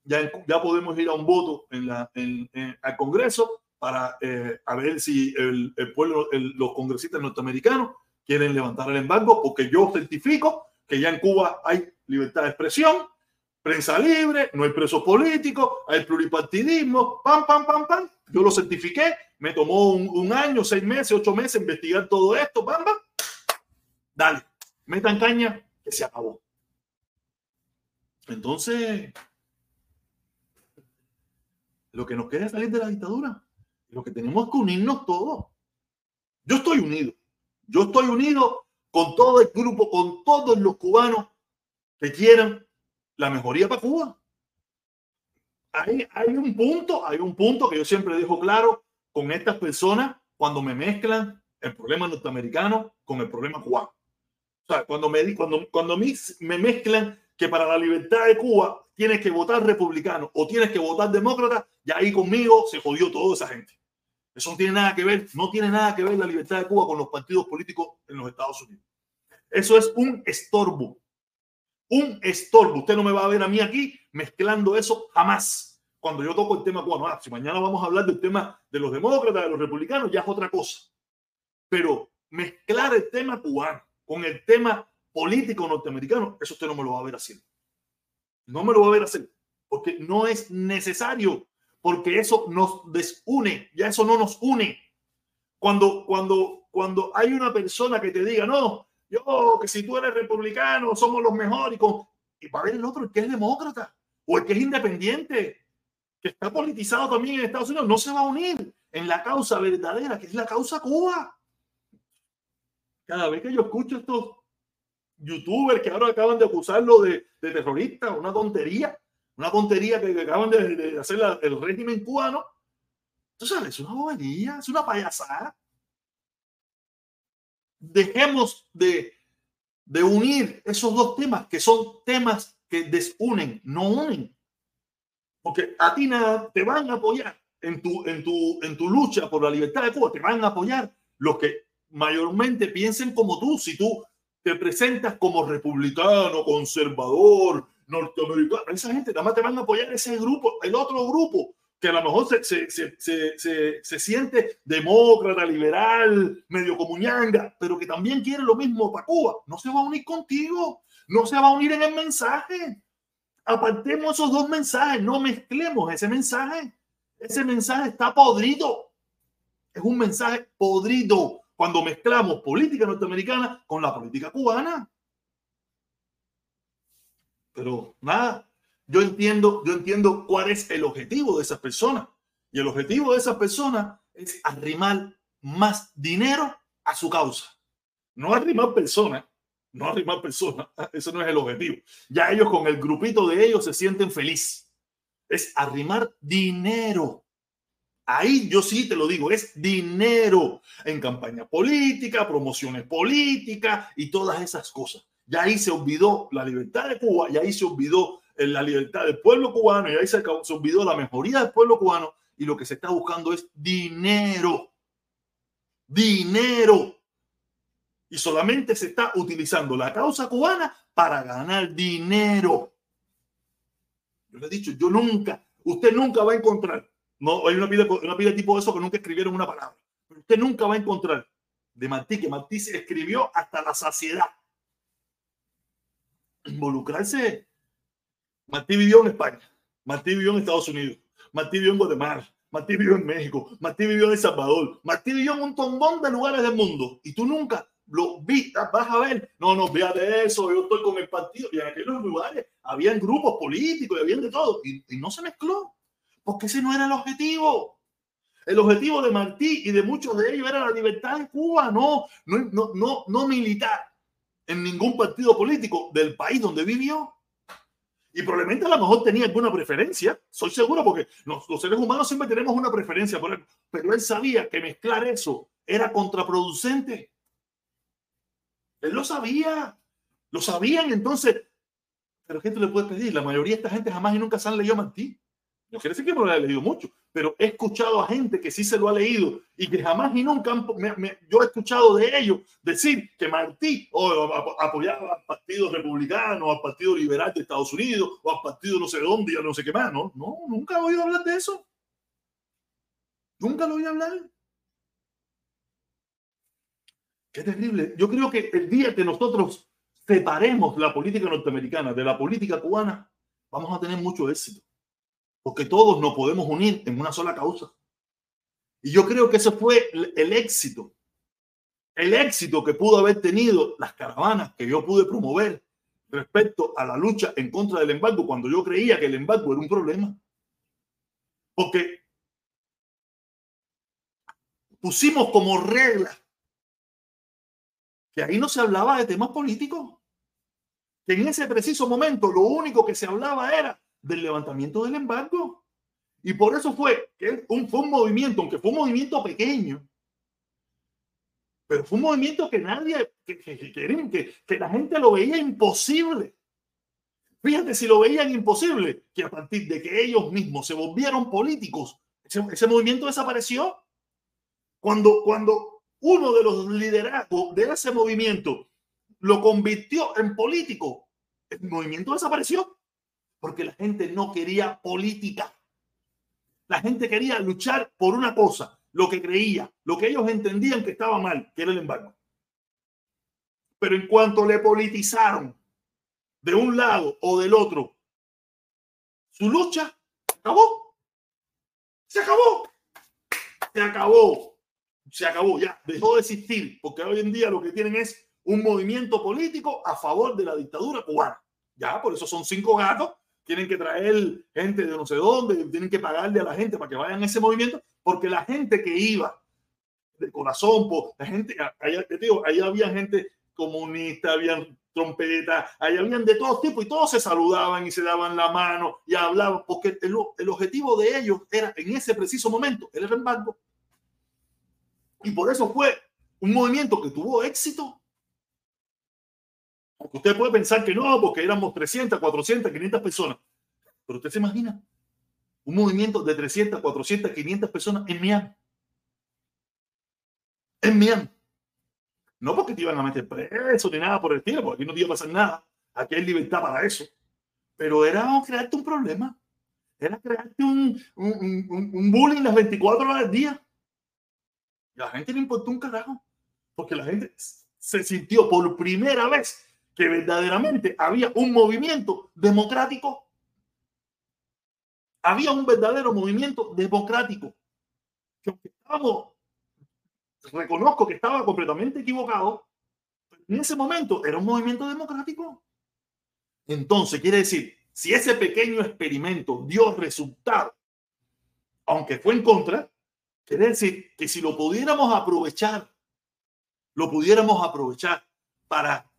ya, ya podemos ir a un voto en la, en, al Congreso para eh, a ver si el, el pueblo, los congresistas norteamericanos quieren levantar el embargo, porque yo certifico que ya en Cuba hay libertad de expresión, prensa libre, no hay presos políticos, hay pluripartidismo, pam, pam, pam, pam. Yo lo certifiqué, me tomó un, año, seis meses, ocho meses investigar todo esto, pam, pam. Dale, metan caña, que se acabó. Entonces, lo que nos queda es salir de la dictadura. Lo que tenemos que unirnos todos. Yo estoy unido. Yo estoy unido con todo el grupo, con todos los cubanos que quieran la mejoría para Cuba. Hay, hay un punto, hay un punto que yo siempre dejo claro con estas personas cuando me mezclan el problema norteamericano con el problema cubano. O sea, cuando me, cuando, cuando me, me mezclan que para la libertad de Cuba tienes que votar republicano o tienes que votar demócrata, ya ahí conmigo se jodió toda esa gente. Eso no tiene nada que ver, no tiene nada que ver la libertad de Cuba con los partidos políticos en los Estados Unidos. Eso es un estorbo un estorbo. Usted no me va a ver a mí aquí mezclando eso jamás. Cuando yo toco el tema cubano, ah, si mañana vamos a hablar del tema de los demócratas, de los republicanos, ya es otra cosa. Pero mezclar el tema cubano con el tema político norteamericano, eso usted no me lo va a ver haciendo. No me lo va a ver hacer, porque no es necesario, porque eso nos desune, ya eso no nos une. Cuando, cuando, cuando hay una persona que te diga, no, yo, que si tú eres republicano, somos los mejores. Y, con... y va a haber el otro, el que es demócrata o el que es independiente, que está politizado también en Estados Unidos, no se va a unir en la causa verdadera, que es la causa Cuba. Cada vez que yo escucho estos youtubers que ahora acaban de acusarlo de, de terrorista, una tontería, una tontería que acaban de, hacer el régimen cubano, tú sabes, es una bobería, es una payasada. Dejemos de, de unir esos dos temas que son temas que desunen, no unen. Porque a ti nada te van a apoyar en tu, en, tu, en tu lucha por la libertad de Cuba, te van a apoyar los que mayormente piensen como tú. Si tú te presentas como republicano, conservador, norteamericano, esa gente nada más te van a apoyar ese grupo, el otro grupo que a lo mejor se, se, se, se, siente demócrata, liberal, medio comuñanga, pero que también quiere lo mismo para Cuba, no se va a unir contigo, no se va a unir en el mensaje. Apartemos esos dos mensajes, no mezclemos ese mensaje. Ese mensaje está podrido. Es un mensaje podrido cuando mezclamos política norteamericana con la política cubana. Pero nada, yo entiendo, yo entiendo cuál es el objetivo de esas personas. Y el objetivo de esas personas es arrimar más dinero a su causa. No arrimar personas, no arrimar personas. Eso no es el objetivo. Ya ellos con el grupito de ellos se sienten felices. Es arrimar dinero. Ahí yo sí te lo digo, es dinero en campaña política, promociones políticas y todas esas cosas. Ya ahí se olvidó la libertad de Cuba, y ahí se olvidó la libertad del pueblo cubano y ahí se, se olvidó la mejoría del pueblo cubano y lo que se está buscando es dinero. Dinero. Y solamente se está utilizando la causa cubana para ganar dinero. Yo le he dicho, yo nunca, usted nunca va a encontrar, no hay una pila, una pila tipo de eso que nunca escribieron una palabra, usted nunca va a encontrar de Martí, que Martí se escribió hasta la saciedad. Involucrarse. Martí vivió en España, Martí vivió en Estados Unidos, Martí vivió en Guatemala, Martí vivió en México, Martí vivió en El Salvador, Martí vivió en un montón de lugares del mundo. Y tú nunca lo viste, vas a ver, no, no, de eso, yo estoy con el partido. Y en aquellos lugares habían grupos políticos y habían de todo. Y, y no se mezcló, porque ese no era el objetivo. El objetivo de Martí y de muchos de ellos era la libertad de Cuba, no, no, no, no, no militar en ningún partido político del país donde vivió. Y probablemente a lo mejor tenía alguna preferencia, soy seguro, porque los, seres humanos siempre tenemos una preferencia por él, pero él sabía que mezclar eso era contraproducente. Él lo sabía, lo sabían, entonces, pero ¿qué tú le puedes pedir? La mayoría de esta gente jamás y nunca se han leído Martí. No quiere decir que no lo haya leído mucho, pero he escuchado a gente que sí se lo ha leído y que jamás y nunca yo he escuchado de ellos decir que Martí apoyaba al Partido Republicano, al Partido Liberal de Estados Unidos o al Partido no sé dónde, ya no sé qué más. No, no, nunca he oído hablar de eso. Nunca lo oí hablar. Qué terrible. Yo creo que el día que nosotros separemos la política norteamericana de la política cubana, vamos a tener mucho éxito porque todos nos podemos unir en una sola causa. Y yo creo que ese fue el éxito, el éxito que pudo haber tenido las caravanas que yo pude promover respecto a la lucha en contra del embargo, cuando yo creía que el embargo era un problema. Porque pusimos como regla que ahí no se hablaba de temas políticos. Que en ese preciso momento lo único que se hablaba era del levantamiento del embargo. Y por eso fue un, fue un movimiento, aunque fue un movimiento pequeño, pero fue un movimiento que nadie, que, la gente lo veía imposible. Fíjate si lo veían imposible, que a partir de que ellos mismos se volvieron políticos, ese, ese movimiento desapareció. Cuando, cuando uno de los liderazgos de ese movimiento lo convirtió en político, el movimiento desapareció porque la gente no quería política. La gente quería luchar por una cosa, lo que creía, lo que ellos entendían que estaba mal, que era el embargo. Pero en cuanto le politizaron de un lado o del otro, su lucha acabó. Se acabó. Se acabó. Se acabó. Ya dejó de existir, porque hoy en día lo que tienen es un movimiento político a favor de la dictadura cubana. Ya, por eso son cinco gatos tienen que traer gente de no sé dónde, tienen que pagarle a la gente para que vayan a ese movimiento, porque la gente que iba de corazón, pues, la gente, allá, te ahí había gente comunista, habían trompetas, ahí habían de todos tipos y todos se saludaban y se daban la mano y hablaban, porque el, el objetivo de ellos era en ese preciso momento el embargo. Y por eso fue un movimiento que tuvo éxito. Aunque usted puede pensar que no, porque éramos 300, 400, 500 personas. Pero usted se imagina un movimiento de 300, 400, 500 personas en Miami. En Miami. No porque te iban a meter preso ni nada por el porque aquí no te iba a pasar nada. Aquí hay libertad para eso. Pero era crearte un problema. Era crearte un, un, un, bullying las 24 horas del día. Y la gente le importó un carajo. Porque la gente se sintió por primera vez que verdaderamente había un movimiento democrático. Había un verdadero movimiento democrático. Que aunque estábamos reconozco que estaba completamente equivocado, en ese momento era un movimiento democrático. Entonces, quiere decir, si ese pequeño experimento dio resultado, aunque fue en contra, quiere decir que si lo pudiéramos aprovechar, lo pudiéramos aprovechar para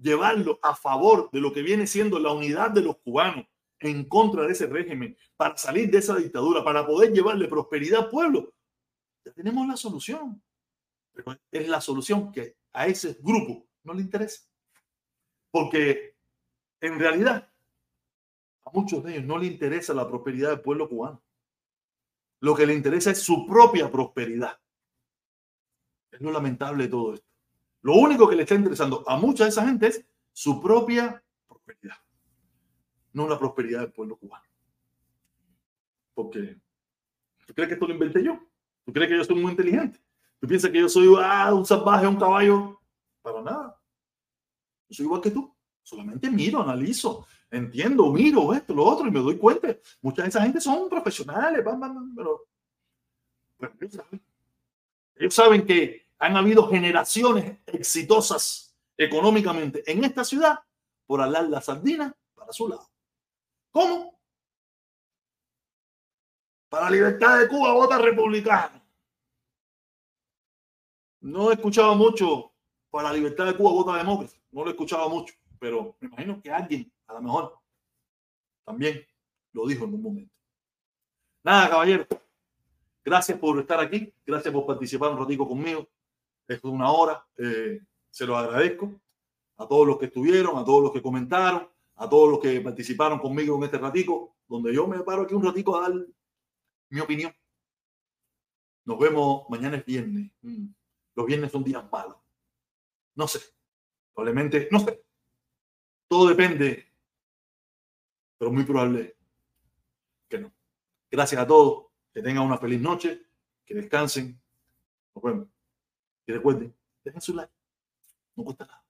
llevarlo a favor de lo que viene siendo la unidad de los cubanos en contra de ese régimen, para salir de esa dictadura, para poder llevarle prosperidad al pueblo, ya tenemos la solución es la solución que a ese grupo no le interesa. Porque en realidad a muchos de ellos no le interesa la prosperidad del pueblo cubano. Lo que le interesa es su propia prosperidad. Es lo lamentable todo esto. Lo único que le está interesando a mucha de esa gente es su propia prosperidad, no la prosperidad del pueblo cubano. Porque, ¿tú crees que esto lo inventé yo? ¿Tú crees que yo soy muy inteligente? ¿Tú piensas que yo soy ah, un salvaje, un caballo? Para nada. Yo soy igual que tú. Solamente miro, analizo, entiendo, miro esto, lo otro y me doy cuenta. Mucha de esa gente son profesionales, pero ellos, saben. ellos saben que han habido generaciones exitosas económicamente en esta ciudad por alar la sardina para su lado. ¿Cómo? Para la libertad de Cuba vota republicano. No he escuchado mucho para la libertad de Cuba vota demócrata. No lo he escuchado mucho, pero me imagino que alguien, a lo mejor, también lo dijo en un momento. Nada, caballero. Gracias por estar aquí. Gracias por participar un ratico conmigo. Es una hora. Eh, se lo agradezco a todos los que estuvieron, a todos los que comentaron, a todos los que participaron conmigo en este ratico, donde yo me paro aquí un ratico a dar mi opinión. Nos vemos mañana es viernes. Mm los viernes son días malos. No sé. Probablemente, no sé. Todo depende, pero muy probable que no. Gracias a todos. Que tengan una feliz noche. Que descansen. Nos vemos. Y recuerden, dejen su like. No cuesta nada.